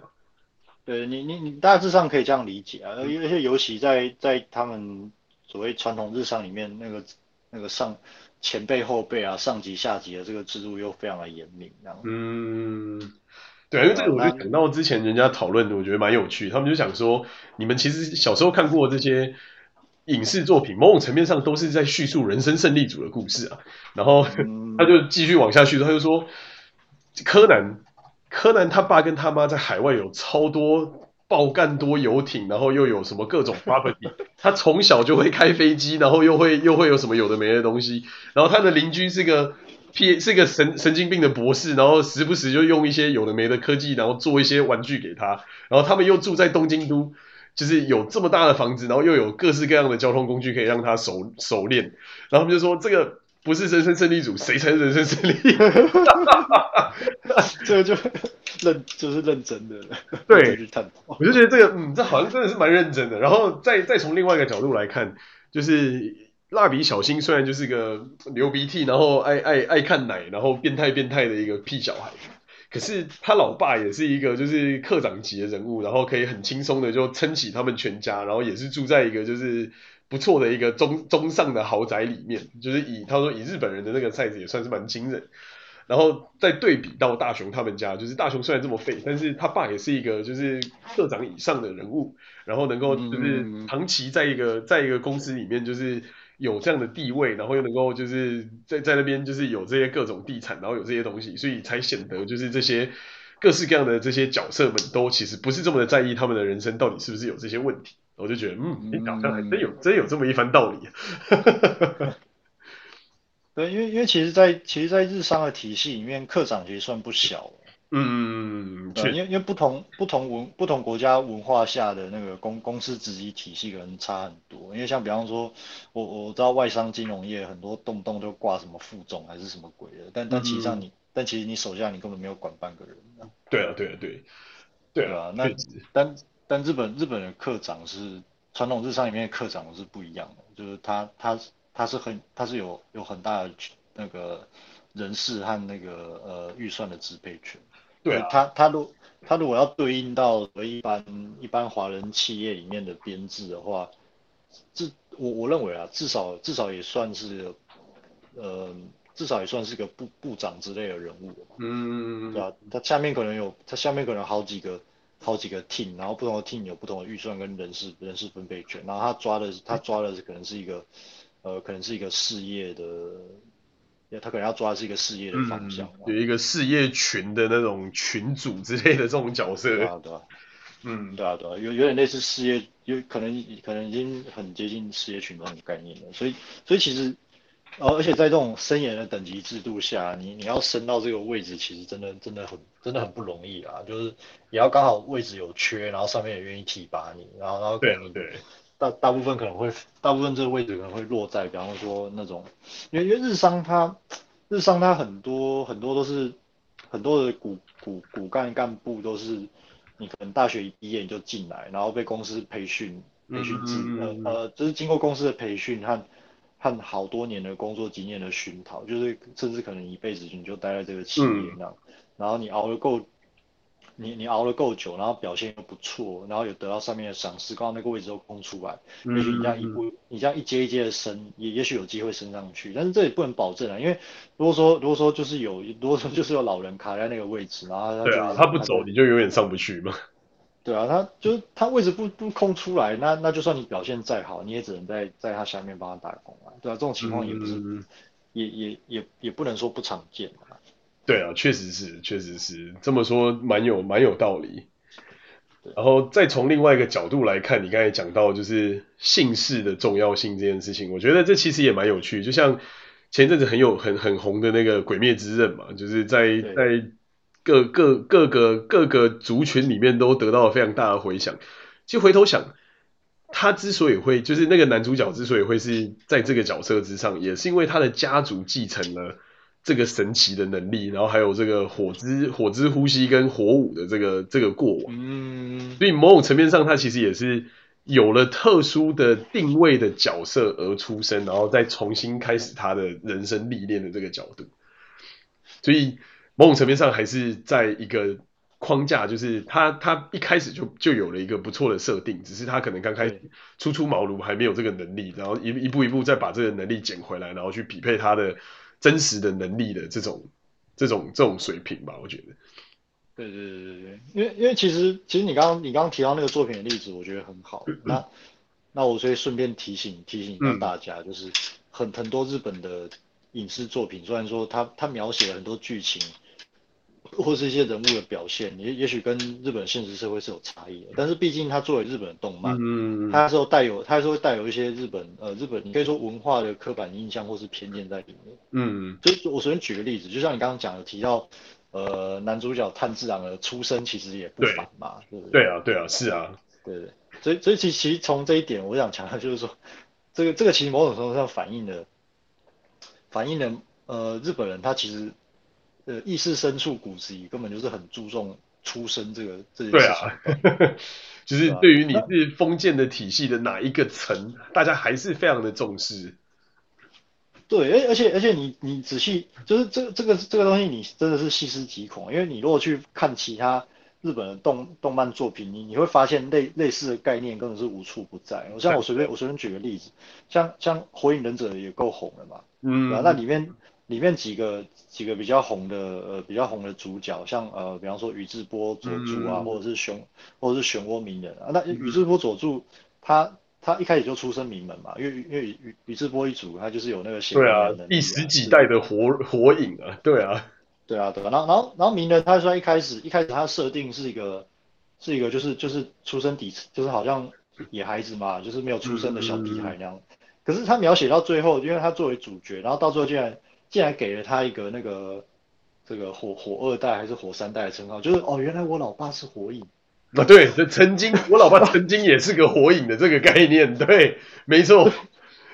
对你你你大致上可以这样理解啊，而且尤其在在他们所谓传统日常里面，那个那个上。前辈后辈啊，上级下级的这个制度又非常的严明，这样。嗯，对，因为这个我就想到之前人家讨论的，我觉得蛮有趣。他们就想说，你们其实小时候看过这些影视作品，某种层面上都是在叙述人生胜利组的故事啊。然后 [laughs] 他就继续往下叙述，他就说，柯南，柯南他爸跟他妈在海外有超多。爆干多游艇，然后又有什么各种 property，[laughs] 他从小就会开飞机，然后又会又会有什么有的没的东西，然后他的邻居是个 P 是个神神经病的博士，然后时不时就用一些有的没的科技，然后做一些玩具给他，然后他们又住在东京都，就是有这么大的房子，然后又有各式各样的交通工具可以让他熟熟练，然后他们就说这个。不是人生胜利组，谁才是人生胜利？[laughs] 这个就认就是认真的了。[laughs] 对，我就觉得这个，嗯，这好像真的是蛮认真的。然后再再从另外一个角度来看，就是蜡笔小新虽然就是个流鼻涕，然后爱爱爱看奶，然后变态变态的一个屁小孩，可是他老爸也是一个就是课长级的人物，然后可以很轻松的就撑起他们全家，然后也是住在一个就是。不错的一个中中上的豪宅里面，就是以他说以日本人的那个 size 也算是蛮惊人，然后再对比到大雄他们家，就是大雄虽然这么废，但是他爸也是一个就是社长以上的人物，然后能够就是长期在一个在一个公司里面就是有这样的地位，然后又能够就是在在那边就是有这些各种地产，然后有这些东西，所以才显得就是这些各式各样的这些角色们都其实不是这么的在意他们的人生到底是不是有这些问题。我就觉得，嗯，你好像还真有，嗯、真有这么一番道理。[laughs] 对，因为因为其实在，在其实，在日商的体系里面，课长其实算不小。嗯，对，因为因为不同不同文不同国家文化下的那个公公司职级体系可能差很多。因为像比方说，我我知道外商金融业很多动不动就挂什么副总还是什么鬼的，但但其实上你，嗯、但其实你手下你根本没有管半个人。对啊，对啊，对，对啊，那但。但日本日本的课长是传统日商里面的课长是不一样的，就是他他他是很他是有有很大的那个人事和那个呃预算的支配权。对啊，他他如他如果要对应到一般一般华人企业里面的编制的话，至我我认为啊，至少至少也算是呃至少也算是个部部长之类的人物。嗯，对吧？他下面可能有他下面可能好几个。好几个 team，然后不同的 team 有不同的预算跟人事人事分配权，然后他抓的他抓的可能是一个呃可能是一个事业的，他可能要抓的是一个事业的方向，有一个事业群的那种群主之类的这种角色，对啊对啊，嗯。对啊对啊，有有点类似事业，有可能可能已经很接近事业群的那种概念了，所以所以其实。哦，而且在这种森严的等级制度下，你你要升到这个位置，其实真的真的很真的很不容易啊。就是也要刚好位置有缺，然后上面也愿意提拔你，然后然后对对，大大部分可能会大部分这个位置可能会落在，比方说那种，因为因为日商它日商它很多很多都是很多的骨骨骨干干部都是你可能大学一毕业你就进来，然后被公司培训培训制、嗯嗯、呃呃，就是经过公司的培训和。看好多年的工作经验的熏陶，就是甚至可能一辈子你就待在这个企业那样，嗯、然后你熬得够，你你熬得够久，然后表现又不错，然后有得到上面的赏识，刚好那个位置都空出来，嗯、也许你这样一步，你这样一阶一阶的升，也也许有机会升上去，但是这也不能保证啊，因为如果说如果说就是有，如果说就是有老人卡在那个位置，然后他对啊，他不走你就永远上不去嘛。对啊，他就是他位置不不空出来，那那就算你表现再好，你也只能在在他下面帮他打工啊。对啊，这种情况也不是，嗯、也也也也不能说不常见啊。对啊，确实是，确实是这么说，蛮有蛮有道理。对然后再从另外一个角度来看，你刚才讲到就是姓氏的重要性这件事情，我觉得这其实也蛮有趣。就像前阵子很有很很红的那个《鬼灭之刃》嘛，就是在在。各各各个各个族群里面都得到了非常大的回响。其实回头想，他之所以会就是那个男主角之所以会是在这个角色之上，也是因为他的家族继承了这个神奇的能力，然后还有这个火之火之呼吸跟火舞的这个这个过往。嗯，所以某种层面上，他其实也是有了特殊的定位的角色而出生，然后再重新开始他的人生历练的这个角度。所以。某种层面上还是在一个框架，就是他他一开始就就有了一个不错的设定，只是他可能刚开始初出茅庐，还没有这个能力，然后一一步一步再把这个能力捡回来，然后去匹配他的真实的能力的这种这种这种水平吧，我觉得。对对对对对，因为因为其实其实你刚刚你刚刚提到那个作品的例子，我觉得很好。那那我所以顺便提醒提醒一下大家，就是很很多日本的影视作品，虽然说他他描写了很多剧情。或是一些人物的表现，也也许跟日本现实社会是有差异的，但是毕竟它作为日本的动漫，嗯，它还是带有，它还是会带有一些日本，呃，日本你可以说文化的刻板印象或是偏见在里面，嗯，所以我首先举个例子，就像你刚刚讲的提到，呃，男主角炭治郎的出身其实也不凡嘛，对，对不对？对啊，对啊，是啊，对对，所以所以其其实从这一点，我想强调就是说，这个这个其实某种程度上反映了，反映了，呃，日本人他其实。呃，意识深处骨子里根本就是很注重出身这个这件事情。[laughs] 对啊，就是对于你是封建的体系的哪一个层，啊、大家还是非常的重视。对，而而且而且你你仔细就是这这个这个东西，你真的是细思极恐。因为你如果去看其他日本的动动漫作品，你你会发现类类似的概念根本是无处不在。我像我随便我随便举个例子，像像火影忍者也够红了嘛，嗯，那里面。里面几个几个比较红的呃比较红的主角，像呃比方说宇智波佐助啊，嗯、或者是漩或者是漩涡鸣人啊。那宇智波佐助他他一开始就出身名门嘛，因为因为宇宇智波一族他就是有那个显灵的能力、啊、第十几代的火火影啊，对啊，对啊对啊。然后然后然后鸣人他虽然一开始一开始他设定是一个是一个就是就是出身底就是好像野孩子嘛，就是没有出生的小屁孩那样。嗯、可是他描写到最后，因为他作为主角，然后到最后竟然。竟然给了他一个那个这个火火二代还是火三代的称号，就是哦，原来我老爸是火影啊，对，就曾经 [laughs] 我老爸曾经也是个火影的这个概念，对，没错。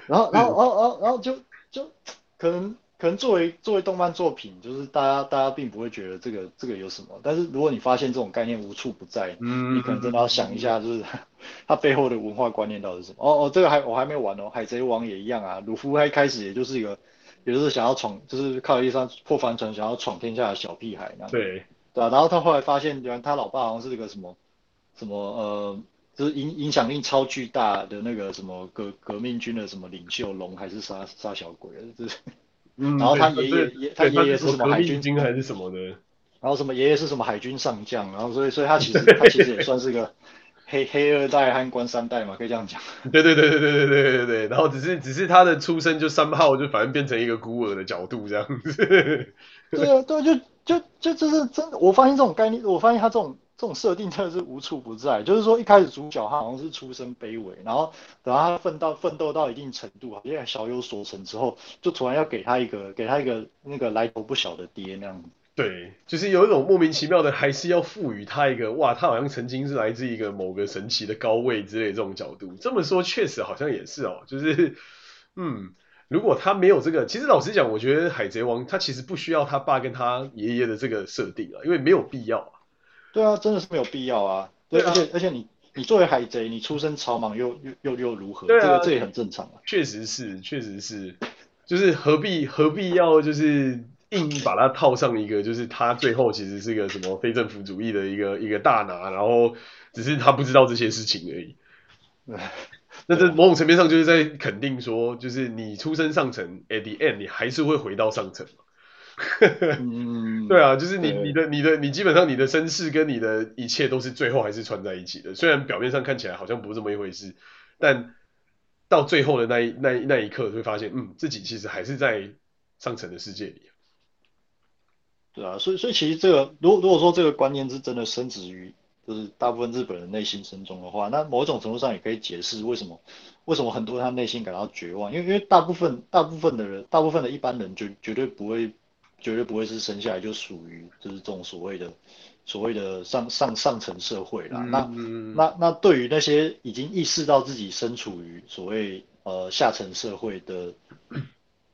然后，然后，然后，然后，然后就就可能可能作为作为动漫作品，就是大家大家并不会觉得这个这个有什么，但是如果你发现这种概念无处不在，嗯，你可能真的要想一下，就是 [laughs] 它背后的文化观念到底是什么？哦哦，这个还我还没完哦，海贼王也一样啊，鲁夫他一开始也就是一个。也就是想要闯，就是靠一艘破帆船想要闯天下的小屁孩那样。对，对啊。然后他后来发现，原来他老爸好像是一个什么什么呃，就是影影响力超巨大的那个什么革革命军的什么领袖龙还是杀杀小鬼，就是。嗯。然后他爷爷也他爷爷是什么海军军还是什么的？然后什么爷爷是什么海军上将，然后所以所以他其实 [laughs] 他其实也算是个黑黑二代和官三代嘛，可以这样讲。[laughs] 对对对对对对对对对，然后只是只是他的出生就三号就反正变成一个孤儿的角度这样子。对啊，对，就就就就是真的，我发现这种概念，我发现他这种。这种设定真的是无处不在，就是说一开始主角他好像是出身卑微，然后等到他奋斗奋斗到一定程度，好像小有所成之后，就突然要给他一个给他一个那个来头不小的爹那样子。对，就是有一种莫名其妙的，还是要赋予他一个哇，他好像曾经是来自一个某个神奇的高位之类的这种角度。这么说确实好像也是哦，就是嗯，如果他没有这个，其实老实讲，我觉得海贼王他其实不需要他爸跟他爷爷的这个设定啊，因为没有必要啊。对啊，真的是没有必要啊。对，而且而且你你作为海贼，你出身草莽又又又又如何？对啊，这个这也很正常啊。确实是，确实是，就是何必何必要就是硬把它套上一个，就是他最后其实是个什么非政府主义的一个一个大拿，然后只是他不知道这些事情而已。[laughs] 那这某种层面上就是在肯定说，就是你出身上层，at the end 你还是会回到上层。嗯，[laughs] 对啊，就是你你的你的你基本上你的身世跟你的一切都是最后还是串在一起的，虽然表面上看起来好像不是这么一回事，但到最后的那一那那一刻，会发现，嗯，自己其实还是在上层的世界里。对啊，所以所以其实这个，如果如果说这个观念是真的深植于就是大部分日本人内心深中的话，那某种程度上也可以解释为什么为什么很多人他内心感到绝望，因为因为大部分大部分的人，大部分的一般人绝绝对不会。绝对不会是生下来就属于就是这种所谓的所谓的上上上层社会啦。嗯、那那那对于那些已经意识到自己身处于所谓呃下层社会的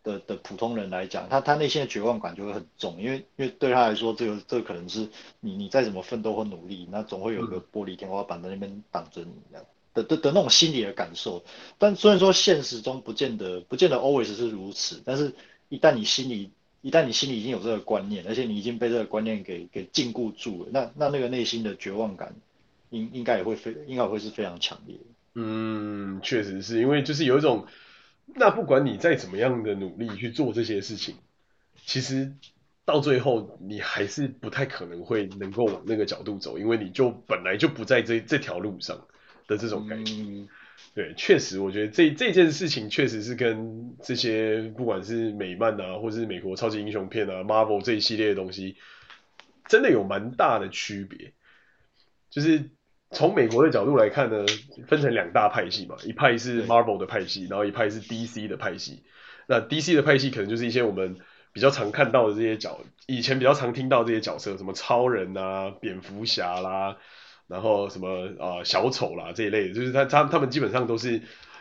的的普通人来讲，他他内心的绝望感就会很重，因为因为对他来说，这个这个可能是你你再怎么奋斗或努力，那总会有个玻璃天花板在那边挡着你这样的的的那种心理的感受。但虽然说现实中不见得不见得 always 是如此，但是一旦你心里一旦你心里已经有这个观念，而且你已经被这个观念给给禁锢住了，那那那个内心的绝望感应应该也会非应该会是非常强烈的。嗯，确实是因为就是有一种，那不管你再怎么样的努力去做这些事情，其实到最后你还是不太可能会能够往那个角度走，因为你就本来就不在这这条路上的这种感觉。嗯对，确实，我觉得这这件事情确实是跟这些不管是美漫啊，或者是美国超级英雄片啊，Marvel 这一系列的东西，真的有蛮大的区别。就是从美国的角度来看呢，分成两大派系嘛，一派是 Marvel 的派系，然后一派是 DC 的派系。那 DC 的派系可能就是一些我们比较常看到的这些角，以前比较常听到这些角色，什么超人啊、蝙蝠侠啦。然后什么啊、呃、小丑啦这一类的，就是他他他们基本上都是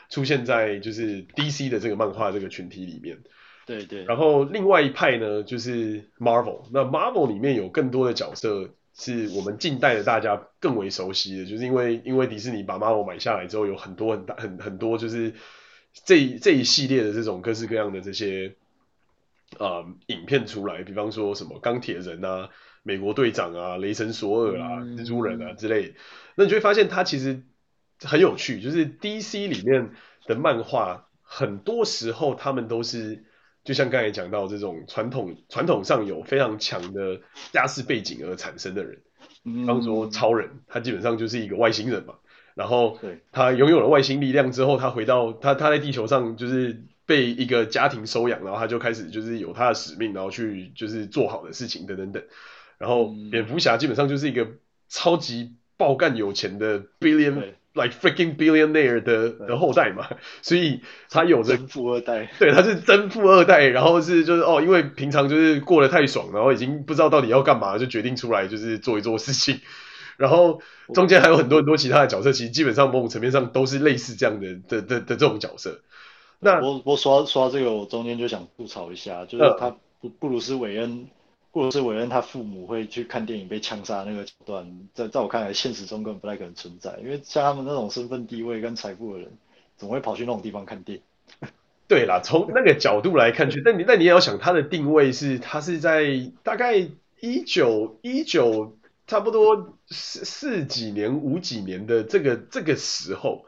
出现在就是 DC 的这个漫画这个群体里面。对对。然后另外一派呢，就是 Marvel。那 Marvel 里面有更多的角色是我们近代的大家更为熟悉的，就是因为因为迪士尼把 Marvel 买下来之后，有很多很大很很多就是这一这一系列的这种各式各样的这些影片出来，比方说什么钢铁人啊。美国队长啊，雷神索尔啊，蜘蛛人啊之类，那你就会发现它其实很有趣，就是 DC 里面的漫画，很多时候他们都是就像刚才讲到这种传统传统上有非常强的家世背景而产生的人，比方说超人，他基本上就是一个外星人嘛，然后他拥有了外星力量之后，他回到他他在地球上就是被一个家庭收养，然后他就开始就是有他的使命，然后去就是做好的事情等等等。然后蝙蝠侠基本上就是一个超级爆干有钱的 billion like freaking billionaire 的的后代嘛，[laughs] 所以他有着富二代，对，他是真富二代，然后是就是哦，因为平常就是过得太爽，然后已经不知道到底要干嘛，就决定出来就是做一做事情，[laughs] 然后中间还有很多很多其他的角色，其实基本上某种层面上都是类似这样的的的的这种角色。那我我说说到这个，我中间就想吐槽一下，就是他布布鲁斯韦恩。或者是韦恩他父母会去看电影被枪杀那个桥段，在在我看来，现实中根本不太可能存在，因为像他们那种身份地位跟财富的人，怎么会跑去那种地方看电影？[laughs] 对啦，从那个角度来看去，但你但你也要想，他的定位是，他是在大概一九一九差不多四四几年五几年的这个这个时候。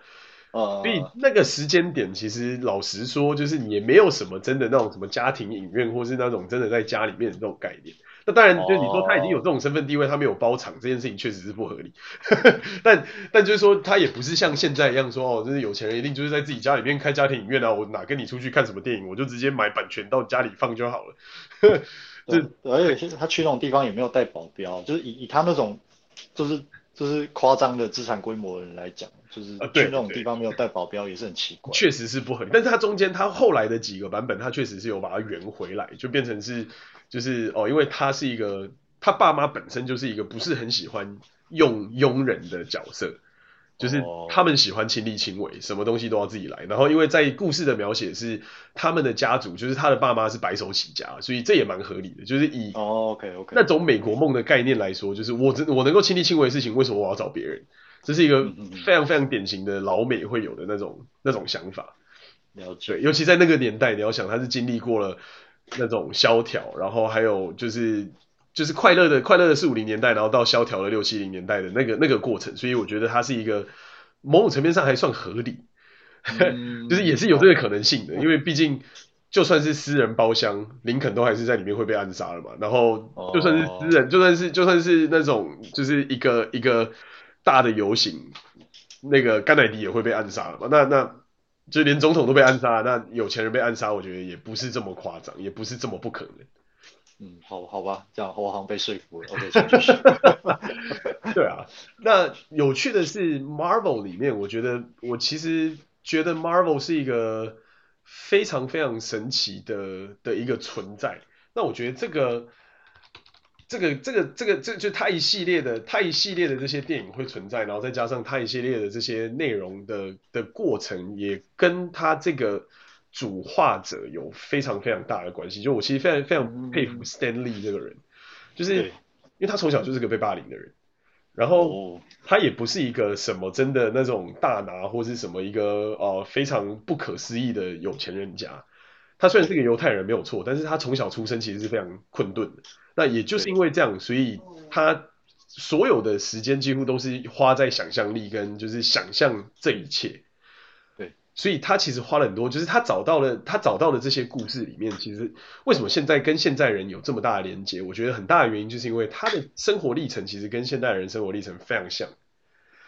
所以那个时间点，其实老实说，就是你也没有什么真的那种什么家庭影院，或是那种真的在家里面的那种概念。那当然，就你说他已经有这种身份地位，他没有包场这件事情确实是不合理。[laughs] 但但就是说，他也不是像现在一样说哦，就是有钱人一定就是在自己家里面开家庭影院啊，我哪跟你出去看什么电影，我就直接买版权到家里放就好了。[laughs] 对，而且他去那种地方也没有带保镖，就是以以他那种就是就是夸张的资产规模的人来讲，就是去那种地方没有带保镖也是很奇怪。确实是不合理，但是他中间他后来的几个版本，他确实是有把它圆回来，就变成是。就是哦，因为他是一个，他爸妈本身就是一个不是很喜欢用佣人的角色，就是他们喜欢亲力亲为，什么东西都要自己来。然后因为在故事的描写是他们的家族，就是他的爸妈是白手起家，所以这也蛮合理的。就是以哦，OK OK 那种美国梦的概念来说，就是我我能够亲力亲为的事情，为什么我要找别人？这是一个非常非常典型的老美会有的那种那种想法。了解。对，尤其在那个年代，你要想他是经历过了。那种萧条，然后还有就是就是快乐的快乐的四五零年代，然后到萧条的六七零年代的那个那个过程，所以我觉得它是一个某种层面上还算合理，嗯、[laughs] 就是也是有这个可能性的，嗯、因为毕竟就算是私人包厢，林肯都还是在里面会被暗杀了嘛，然后就算是私人，哦、就算是就算是那种就是一个一个大的游行，那个甘乃迪也会被暗杀了嘛，那那。就连总统都被暗杀，那有钱人被暗杀，我觉得也不是这么夸张，也不是这么不可能。嗯，好好吧，这样我好像被说服了。[laughs] OK，对啊，那有趣的是，Marvel 里面，我觉得我其实觉得 Marvel 是一个非常非常神奇的的一个存在。那我觉得这个。这个这个这个这就它一系列的它一系列的这些电影会存在，然后再加上它一系列的这些内容的的过程，也跟他这个主画者有非常非常大的关系。就我其实非常非常佩服 Stanley 这个人，就是因为他从小就是个被霸凌的人，然后他也不是一个什么真的那种大拿或是什么一个呃非常不可思议的有钱人家。他虽然是个犹太人没有错，但是他从小出生其实是非常困顿的。那也就是因为这样，所以他所有的时间几乎都是花在想象力跟就是想象这一切。对，所以他其实花了很多，就是他找到了他找到的这些故事里面，其实为什么现在跟现在人有这么大的连接？我觉得很大的原因就是因为他的生活历程其实跟现代人生活历程非常像。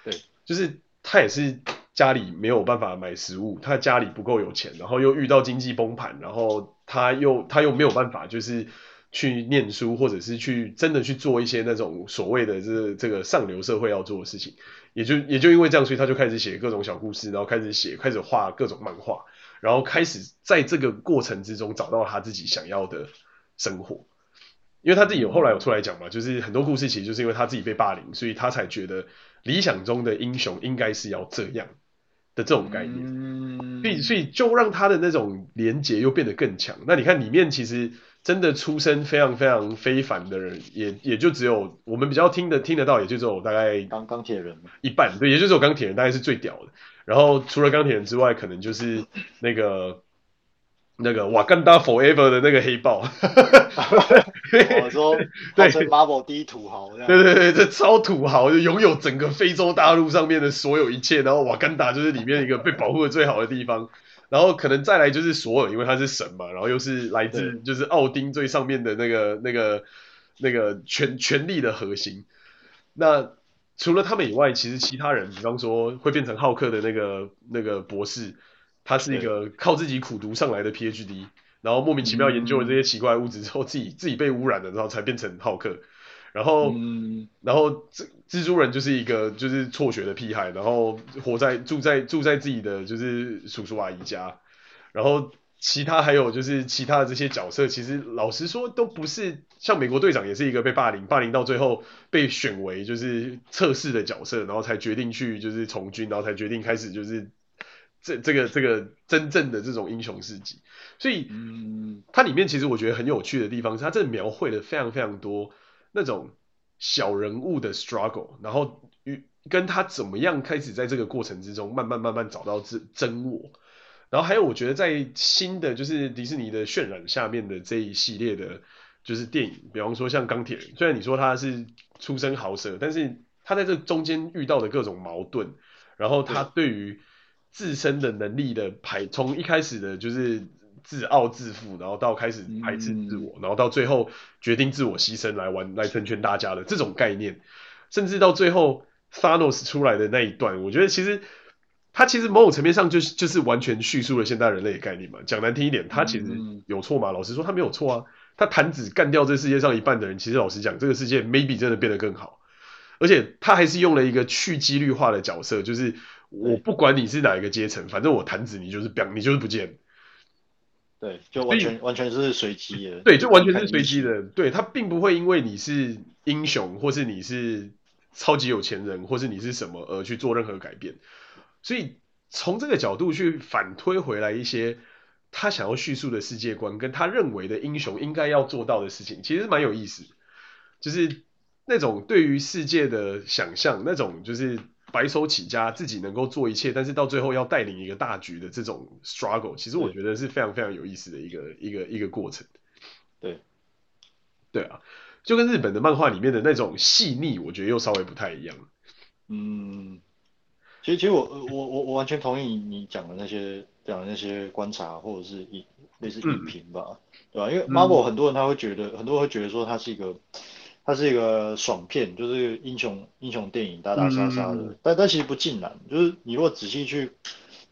对，就是他也是家里没有办法买食物，他家里不够有钱，然后又遇到经济崩盘，然后他又他又没有办法就是。去念书，或者是去真的去做一些那种所谓的这这个上流社会要做的事情，也就也就因为这样，所以他就开始写各种小故事，然后开始写，开始画各种漫画，然后开始在这个过程之中找到他自己想要的生活。因为他自己有后来有出来讲嘛，就是很多故事其实就是因为他自己被霸凌，所以他才觉得理想中的英雄应该是要这样的这种概念，所以所以就让他的那种连结又变得更强。那你看里面其实。真的出身非常非常非凡的人，也也就只有我们比较听的听得到，也就只有大概钢钢铁人一半，对，也就只有钢铁人大概是最屌的。然后除了钢铁人之外，可能就是那个那个瓦干达 Forever 的那个黑豹。我 [laughs] 说，对，Marvel 第一土豪。对 [laughs] 对对，这超土豪，就拥有整个非洲大陆上面的所有一切，然后瓦干达就是里面一个被保护的最好的地方。然后可能再来就是索尔，因为他是神嘛，然后又是来自就是奥丁最上面的那个那个那个权权力的核心。那除了他们以外，其实其他人，比方说会变成浩克的那个那个博士，他是一个靠自己苦读上来的 PhD，然后莫名其妙研究了这些奇怪物质之后，自己自己被污染了，然后才变成浩克。然后，嗯、然后蜘蜘蛛人就是一个就是辍学的屁孩，然后活在住在住在自己的就是叔叔阿姨家，然后其他还有就是其他的这些角色，其实老实说都不是像美国队长也是一个被霸凌，霸凌到最后被选为就是测试的角色，然后才决定去就是从军，然后才决定开始就是这这个这个真正的这种英雄事迹。所以，嗯，它里面其实我觉得很有趣的地方是，它这描绘了非常非常多。那种小人物的 struggle，然后与跟他怎么样开始在这个过程之中慢慢慢慢找到真真我，然后还有我觉得在新的就是迪士尼的渲染下面的这一系列的，就是电影，比方说像钢铁人，虽然你说他是出身豪奢，但是他在这中间遇到的各种矛盾，然后他对于自身的能力的排，从一开始的就是。自傲自负，然后到开始排斥自我，嗯、然后到最后决定自我牺牲来完来成全大家的这种概念，甚至到最后 Thanos 出来的那一段，我觉得其实他其实某种层面上就是就是完全叙述了现代人类的概念嘛。讲难听一点，他其实有错吗？老实说，他没有错啊。他弹指干掉这世界上一半的人，其实老实讲，这个世界 maybe 真的变得更好。而且他还是用了一个去几率化的角色，就是我不管你是哪一个阶层，反正我弹指你就是表，你就是不见。对，就完全完全是随机的。对，就完全是随机的。对，他并不会因为你是英雄，或是你是超级有钱人，或是你是什么而去做任何改变。所以从这个角度去反推回来一些。他想要叙述的世界观，跟他认为的英雄应该要做到的事情，其实蛮有意思。就是那种对于世界的想象，那种就是白手起家，自己能够做一切，但是到最后要带领一个大局的这种 struggle，其实我觉得是非常非常有意思的一个一个一个过程。对，对啊，就跟日本的漫画里面的那种细腻，我觉得又稍微不太一样。嗯，其实其实我我我我完全同意你讲的那些。讲的那些观察或者是影类似影评吧，嗯、对吧？因为 Marvel 很多人他会觉得，嗯、很多人会觉得说它是一个，它是一个爽片，就是英雄英雄电影打打杀杀的。嗯、但但其实不尽然，就是你如果仔细去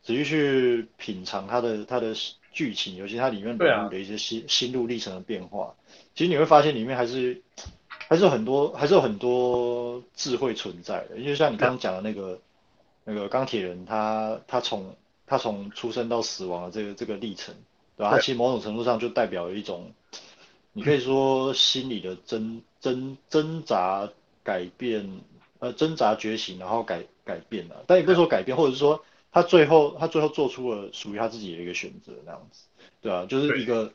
仔细去品尝它的它的剧情，尤其它里面人物的一些心、啊、心路历程的变化，其实你会发现里面还是还是有很多还是有很多智慧存在的。因为像你刚刚讲的那个、嗯、那个钢铁人他，他他从他从出生到死亡的这个这个历程，对吧？他其实某种程度上就代表了一种，你可以说心理的挣挣挣扎、改变，呃，挣扎觉醒，然后改改变了。但也不是说改变，或者是说他最后他最后做出了属于他自己的一个选择，那样子，对啊？就是一个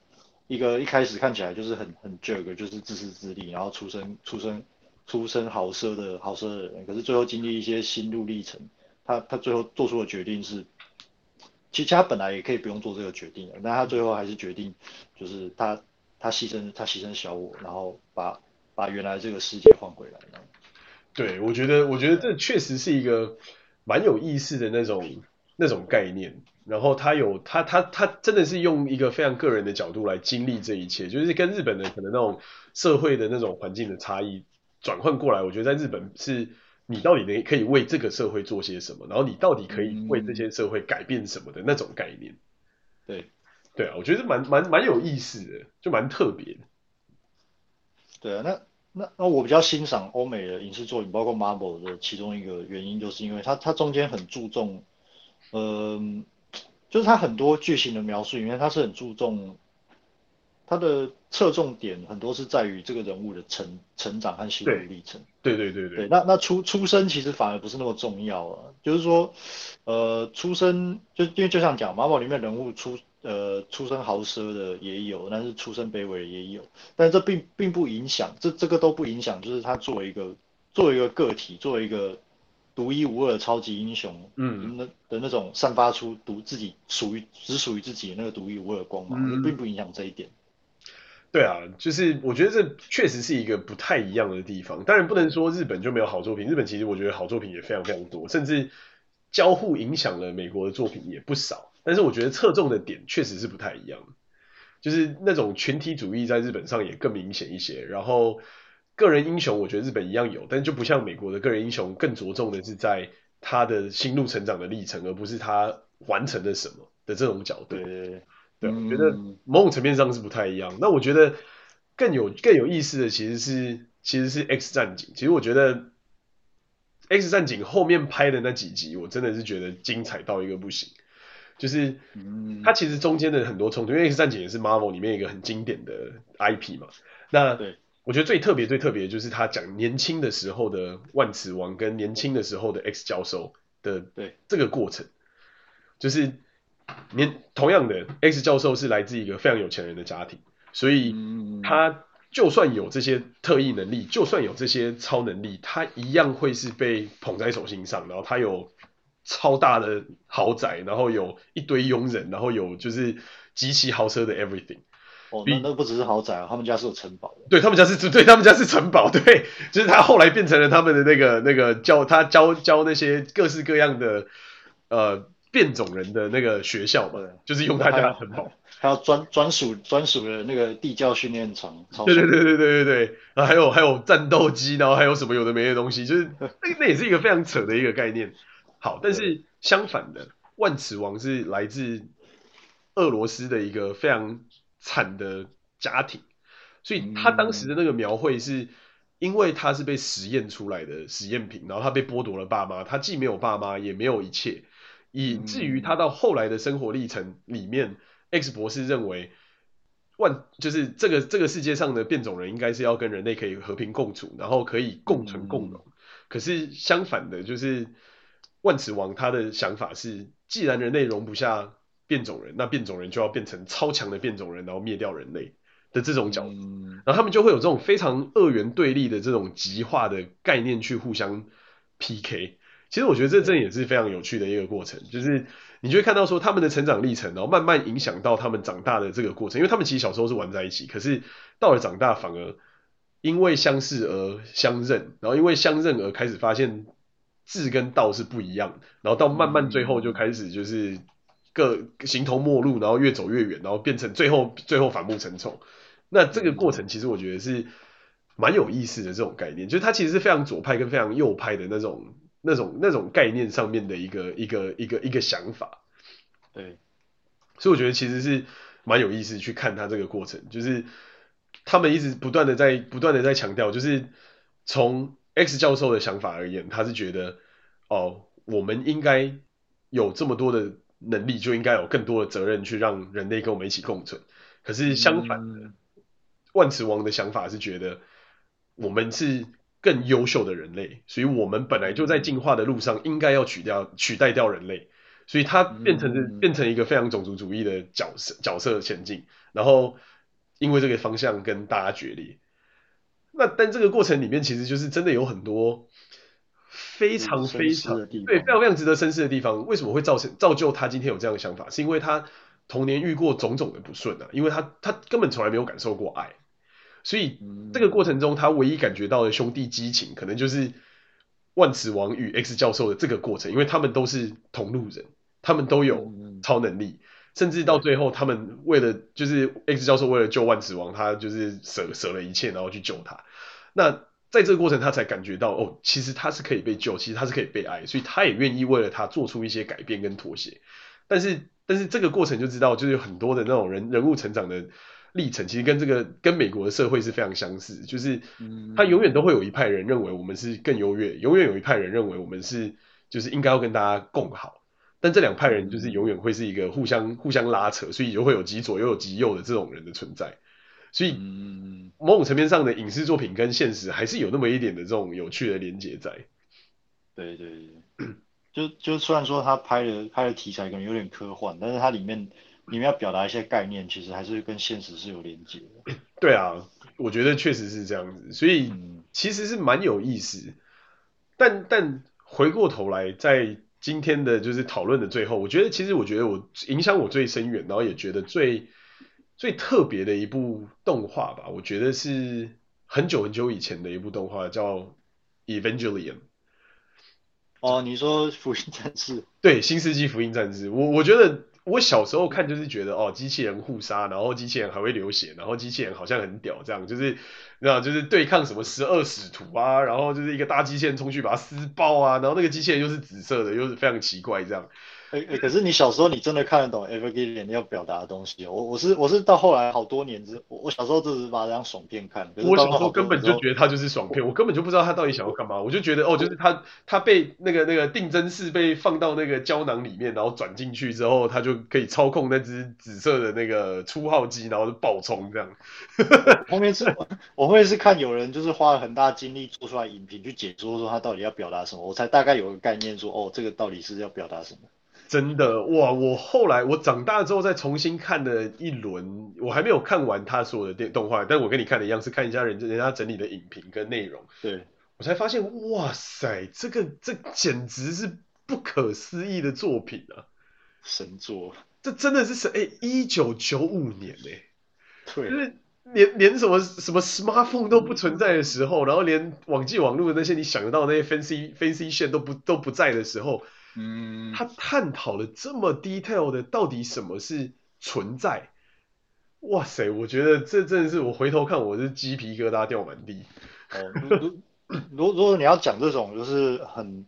一个一开始看起来就是很很 jerk，就是自私自利，然后出身出身出身豪奢的豪奢的人，可是最后经历一些心路历程，他他最后做出的决定是。其实他本来也可以不用做这个决定的，但他最后还是决定，就是他他牺牲他牺牲小我，然后把把原来这个世界换回来。对，我觉得我觉得这确实是一个蛮有意思的那种那种概念。然后他有他他他真的是用一个非常个人的角度来经历这一切，就是跟日本的可能那种社会的那种环境的差异转换过来，我觉得在日本是。你到底能可以为这个社会做些什么？然后你到底可以为这些社会改变什么的那种概念？嗯、对，对啊，我觉得蛮蛮蛮有意思的，就蛮特别的。对啊，那那那我比较欣赏欧美的影视作品，包括 Marvel 的其中一个原因，就是因为它它中间很注重，嗯、呃，就是它很多剧情的描述里面，它是很注重。它的侧重点很多是在于这个人物的成成长和心路历程。对对对对，对。那那出出生其实反而不是那么重要啊，就是说，呃，出生就因为就像讲，Marvel 里面人物出呃出身豪奢的也有，但是出身卑微的也有，但是这并并不影响，这这个都不影响，就是他作为一个作为一个个体，作为一个独一无二的超级英雄，嗯，那的那种散发出独自己属于只属于自己的那个独一无二的光芒，嗯，并不影响这一点。对啊，就是我觉得这确实是一个不太一样的地方。当然不能说日本就没有好作品，日本其实我觉得好作品也非常非常多，甚至交互影响了美国的作品也不少。但是我觉得侧重的点确实是不太一样，就是那种群体主义在日本上也更明显一些。然后个人英雄，我觉得日本一样有，但就不像美国的个人英雄更着重的是在他的心路成长的历程，而不是他完成了什么的这种角度。对对对。对，我觉得某种层面上是不太一样。那我觉得更有更有意思的其实是其实是 X 战警。其实我觉得 X 战警后面拍的那几集，我真的是觉得精彩到一个不行。就是它其实中间的很多冲突，因为 X 战警也是 Marvel 里面一个很经典的 IP 嘛。那对我觉得最特别最特别就是他讲年轻的时候的万磁王跟年轻的时候的 X 教授的对这个过程，就是。年同样的，X 教授是来自一个非常有钱人的家庭，所以他就算有这些特异能力，就算有这些超能力，他一样会是被捧在手心上。然后他有超大的豪宅，然后有一堆佣人，然后有就是极其豪车的 everything。哦，那那不只是豪宅啊，他们家是有城堡的。对，他们家是，对，他们家是城堡。对，就是他后来变成了他们的那个 [laughs] 那个教他教教那些各式各样的呃。变种人的那个学校嘛，就是用他家的城堡，还有专专属专属的那个地窖训练场，对对对对对对对，然后还有还有战斗机，然后还有什么有的没的东西，就是那那也是一个非常扯的一个概念。好，但是相反的，万磁王是来自俄罗斯的一个非常惨的家庭，所以他当时的那个描绘是。因为他是被实验出来的实验品，然后他被剥夺了爸妈，他既没有爸妈，也没有一切，以至于他到后来的生活历程里面，嗯，X 博士认为万就是这个这个世界上的变种人应该是要跟人类可以和平共处，然后可以共存共荣。嗯，可是相反的，就是万磁王他的想法是，既然人类容不下变种人，那变种人就要变成超强的变种人，然后灭掉人类。的这种角度，然后他们就会有这种非常二元对立的这种极化的概念去互相 PK。其实我觉得这真的也是非常有趣的一个过程，就是你就会看到说他们的成长历程，然后慢慢影响到他们长大的这个过程。因为他们其实小时候是玩在一起，可是到了长大反而因为相似而相认，然后因为相认而开始发现志跟道是不一样，然后到慢慢最后就开始就是各形同陌路，然后越走越远，然后变成最后最后反目成仇。那这个过程其实我觉得是蛮有意思的这种概念，就是它其实是非常左派跟非常右派的那种、那种、那种概念上面的一个、一个、一个、一个想法。对，所以我觉得其实是蛮有意思去看它这个过程，就是他们一直不断的在、不断的在强调，就是从 X 教授的想法而言，他是觉得哦，我们应该有这么多的能力，就应该有更多的责任去让人类跟我们一起共存。可是相反的。嗯万磁王的想法是觉得我们是更优秀的人类，所以我们本来就在进化的路上，应该要取掉取代掉人类，所以他变成是变成一个非常种族主义的角色角色前进，然后因为这个方向跟大家决裂。那但这个过程里面其实就是真的有很多非常非常对非常非常值得深思的地方。为什么会造成造就他今天有这样的想法？是因为他童年遇过种种的不顺啊，因为他他根本从来没有感受过爱。所以这个过程中，他唯一感觉到的兄弟激情，可能就是万磁王与 X 教授的这个过程，因为他们都是同路人，他们都有超能力，甚至到最后，他们为了就是 X 教授为了救万磁王，他就是舍舍了一切，然后去救他。那在这个过程，他才感觉到哦，其实他是可以被救，其实他是可以被爱，所以他也愿意为了他做出一些改变跟妥协。但是，但是这个过程就知道，就是有很多的那种人人物成长的。历程其实跟这个跟美国的社会是非常相似，就是他永远都会有一派人认为我们是更优越，永远有一派人认为我们是就是应该要跟大家共好，但这两派人就是永远会是一个互相互相拉扯，所以就会有极左又有极右的这种人的存在，所以某种层面上的影视作品跟现实还是有那么一点的这种有趣的连接在。对对对，就就虽然说他拍的拍的题材可能有点科幻，但是它里面。你们要表达一些概念，其实还是跟现实是有连接的。对啊，我觉得确实是这样子，所以其实是蛮有意思。但但回过头来，在今天的就是讨论的最后，我觉得其实我觉得我影响我最深远，然后也觉得最最特别的一部动画吧，我觉得是很久很久以前的一部动画，叫《Evangelion》。哦，你说福音战士？对，《新世纪福音战士》，我我觉得。我小时候看就是觉得哦，机器人互杀，然后机器人还会流血，然后机器人好像很屌，这样就是，那就是对抗什么十二使徒啊，然后就是一个大机器人冲去把它撕爆啊，然后那个机器人又是紫色的，又是非常奇怪这样。哎、欸欸、可是你小时候你真的看得懂 Evangelion 要表达的东西？我我是我是到后来好多年之，我我小时候只是把它当爽片看。我小时候根本就觉得它就是爽片，我根本就不知道它到底想要干嘛，我就觉得哦，就是他他被那个那个定真寺被放到那个胶囊里面，然后转进去之后，他就可以操控那只紫色的那个初号机，然后就爆冲这样。[laughs] 后面是，我后面是看有人就是花了很大精力做出来影评去解说说他到底要表达什么，我才大概有个概念说哦，这个到底是要表达什么。真的哇！我后来我长大之后再重新看了一轮，我还没有看完他所有的电动画，但我跟你看的一样，是看一下人人家整理的影评跟内容。对，我才发现，哇塞，这个这简直是不可思议的作品啊！神作，这真的是神哎！一九九五年哎，对，就是连连什么什么 smartphone 都不存在的时候，然后连网际网络的那些你想得到的那些 fancy fancy 线都不都不在的时候。嗯，他探讨了这么 detail 的到底什么是存在，哇塞，我觉得这真的是我回头看我是鸡皮疙瘩掉满地。哦，如如如果你要讲这种就是很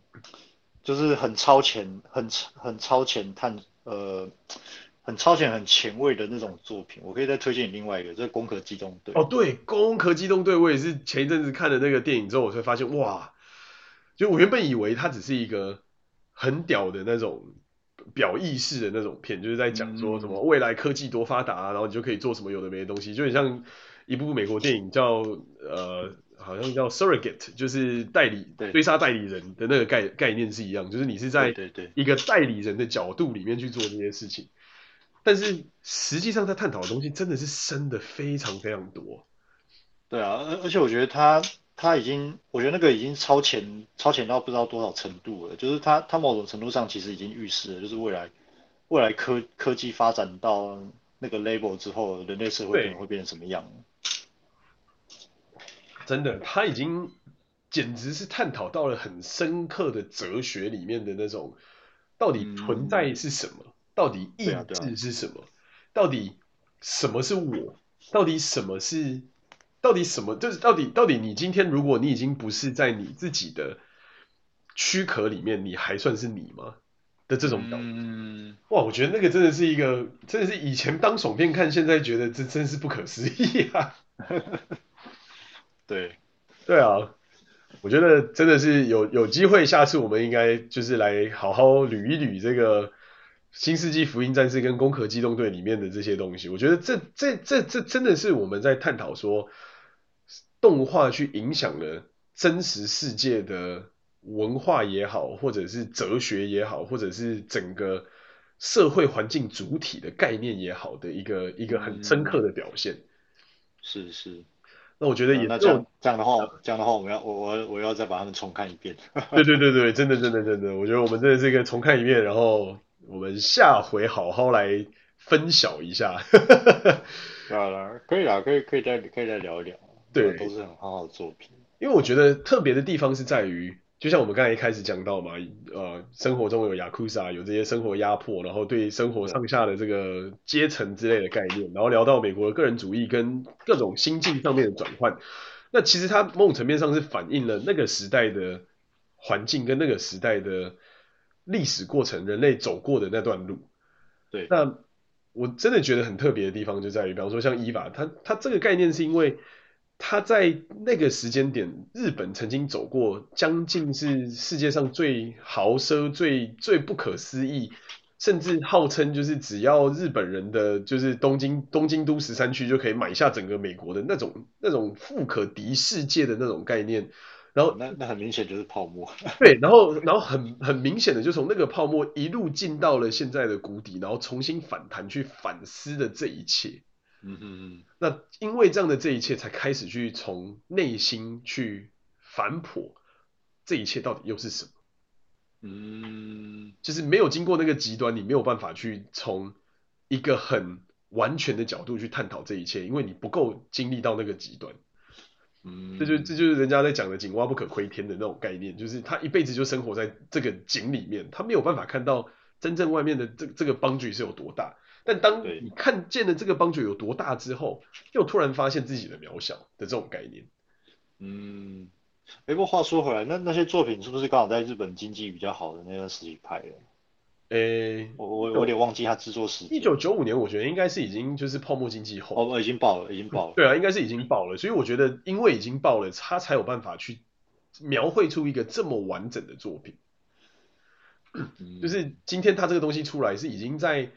就是很超前、很很超前探呃。很超前、很前卫的那种作品，我可以再推荐你另外一个，就是《攻壳机动队》。哦，对，《攻壳机动队》我也是前一阵子看了那个电影之后，我才发现，哇，就我原本以为它只是一个很屌的那种表意式的那种片，就是在讲说什么未来科技多发达啊，然后你就可以做什么有的没的东西，就很像一部美国电影叫呃，好像叫《Surrogate》，就是代理追杀代理人的那个概概念是一样，就是你是在一个代理人的角度里面去做这些事情。但是实际上，他探讨的东西真的是深的非常非常多。对啊，而而且我觉得他他已经，我觉得那个已经超前超前到不知道多少程度了。就是他他某种程度上其实已经预示了，就是未来未来科科技发展到那个 level 之后，人类社会可能会变成什么样。真的，他已经简直是探讨到了很深刻的哲学里面的那种，到底存在是什么？嗯到底意志是什么？啊啊、到底什么是我？到底什么是？到底什么？就是到底到底你今天，如果你已经不是在你自己的躯壳里面，你还算是你吗？的这种感觉。嗯、哇，我觉得那个真的是一个，真的是以前当爽片看，现在觉得这真是不可思议啊！[laughs] 对，对啊，我觉得真的是有有机会，下次我们应该就是来好好捋一捋这个。新世纪福音战士跟攻壳机动队里面的这些东西，我觉得这这这这真的是我们在探讨说，动画去影响了真实世界的文化也好，或者是哲学也好，或者是整个社会环境主体的概念也好的一个一个很深刻的表现。嗯、是是。那我觉得也、嗯、那这样这样的话，这样的话，我们要我我我要再把他们重看一遍。对对对对，真的真的真的，我觉得我们真的是一个重看一遍，然后。我们下回好好来分享一下，[laughs] 好了，可以啦，可以可以再可以再聊一聊，对，都是很好好的作品。因为我觉得特别的地方是在于，就像我们刚才一开始讲到嘛，呃，生活中有雅库萨，有这些生活压迫，然后对生活上下的这个阶层之类的概念，然后聊到美国的个人主义跟各种心境上面的转换，那其实它某种层面上是反映了那个时代的环境跟那个时代的。历史过程，人类走过的那段路，对，那我真的觉得很特别的地方就在于，比方说像伊娃，他他这个概念是因为他在那个时间点，日本曾经走过将近是世界上最豪奢、最最不可思议，甚至号称就是只要日本人的就是东京东京都十三区就可以买下整个美国的那种那种富可敌世界的那种概念。然后那那很明显就是泡沫，[laughs] 对，然后然后很很明显的就从那个泡沫一路进到了现在的谷底，然后重新反弹去反思的这一切，嗯嗯嗯，那因为这样的这一切才开始去从内心去反哺这一切到底又是什么，嗯，就是没有经过那个极端，你没有办法去从一个很完全的角度去探讨这一切，因为你不够经历到那个极端。嗯，这就这就是人家在讲的“井蛙不可窥天”的那种概念，就是他一辈子就生活在这个井里面，他没有办法看到真正外面的这这个 boundary 是有多大。但当你看见了这个 boundary 有多大之后，又突然发现自己的渺小的这种概念。嗯，哎，不过话说回来，那那些作品是不是刚好在日本经济比较好的那段时期拍的？诶，我我有点忘记他制作时间。一九九五年，我觉得应该是已经就是泡沫经济后。哦，已经爆了，已经爆了。对啊，应该是已经爆了。所以我觉得，因为已经爆了，他才有办法去描绘出一个这么完整的作品。嗯、就是今天他这个东西出来，是已经在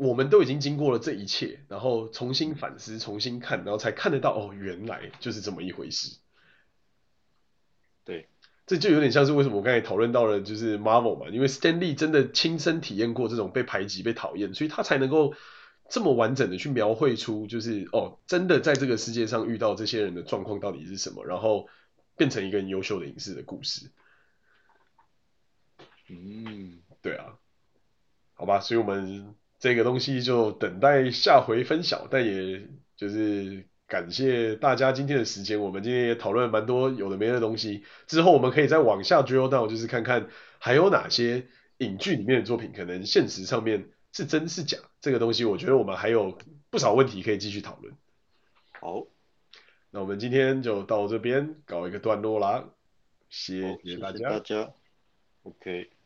我们都已经经过了这一切，然后重新反思、重新看，然后才看得到哦，原来就是这么一回事。对。这就有点像是为什么我刚才讨论到了就是 Marvel 嘛，因为 Stanley 真的亲身体验过这种被排挤、被讨厌，所以他才能够这么完整的去描绘出就是哦，真的在这个世界上遇到这些人的状况到底是什么，然后变成一个很优秀的影视的故事。嗯，对啊，好吧，所以我们这个东西就等待下回分晓，但也就是感谢大家今天的时间，我们今天也讨论了蛮多有的没的东西。之后我们可以再往下 drill down，就是看看还有哪些影剧里面的作品可能现实上面是真是假。这个东西我觉得我们还有不少问题可以继续讨论。好，那我们今天就到这边搞一个段落啦，谢谢大家。谢谢大家，OK。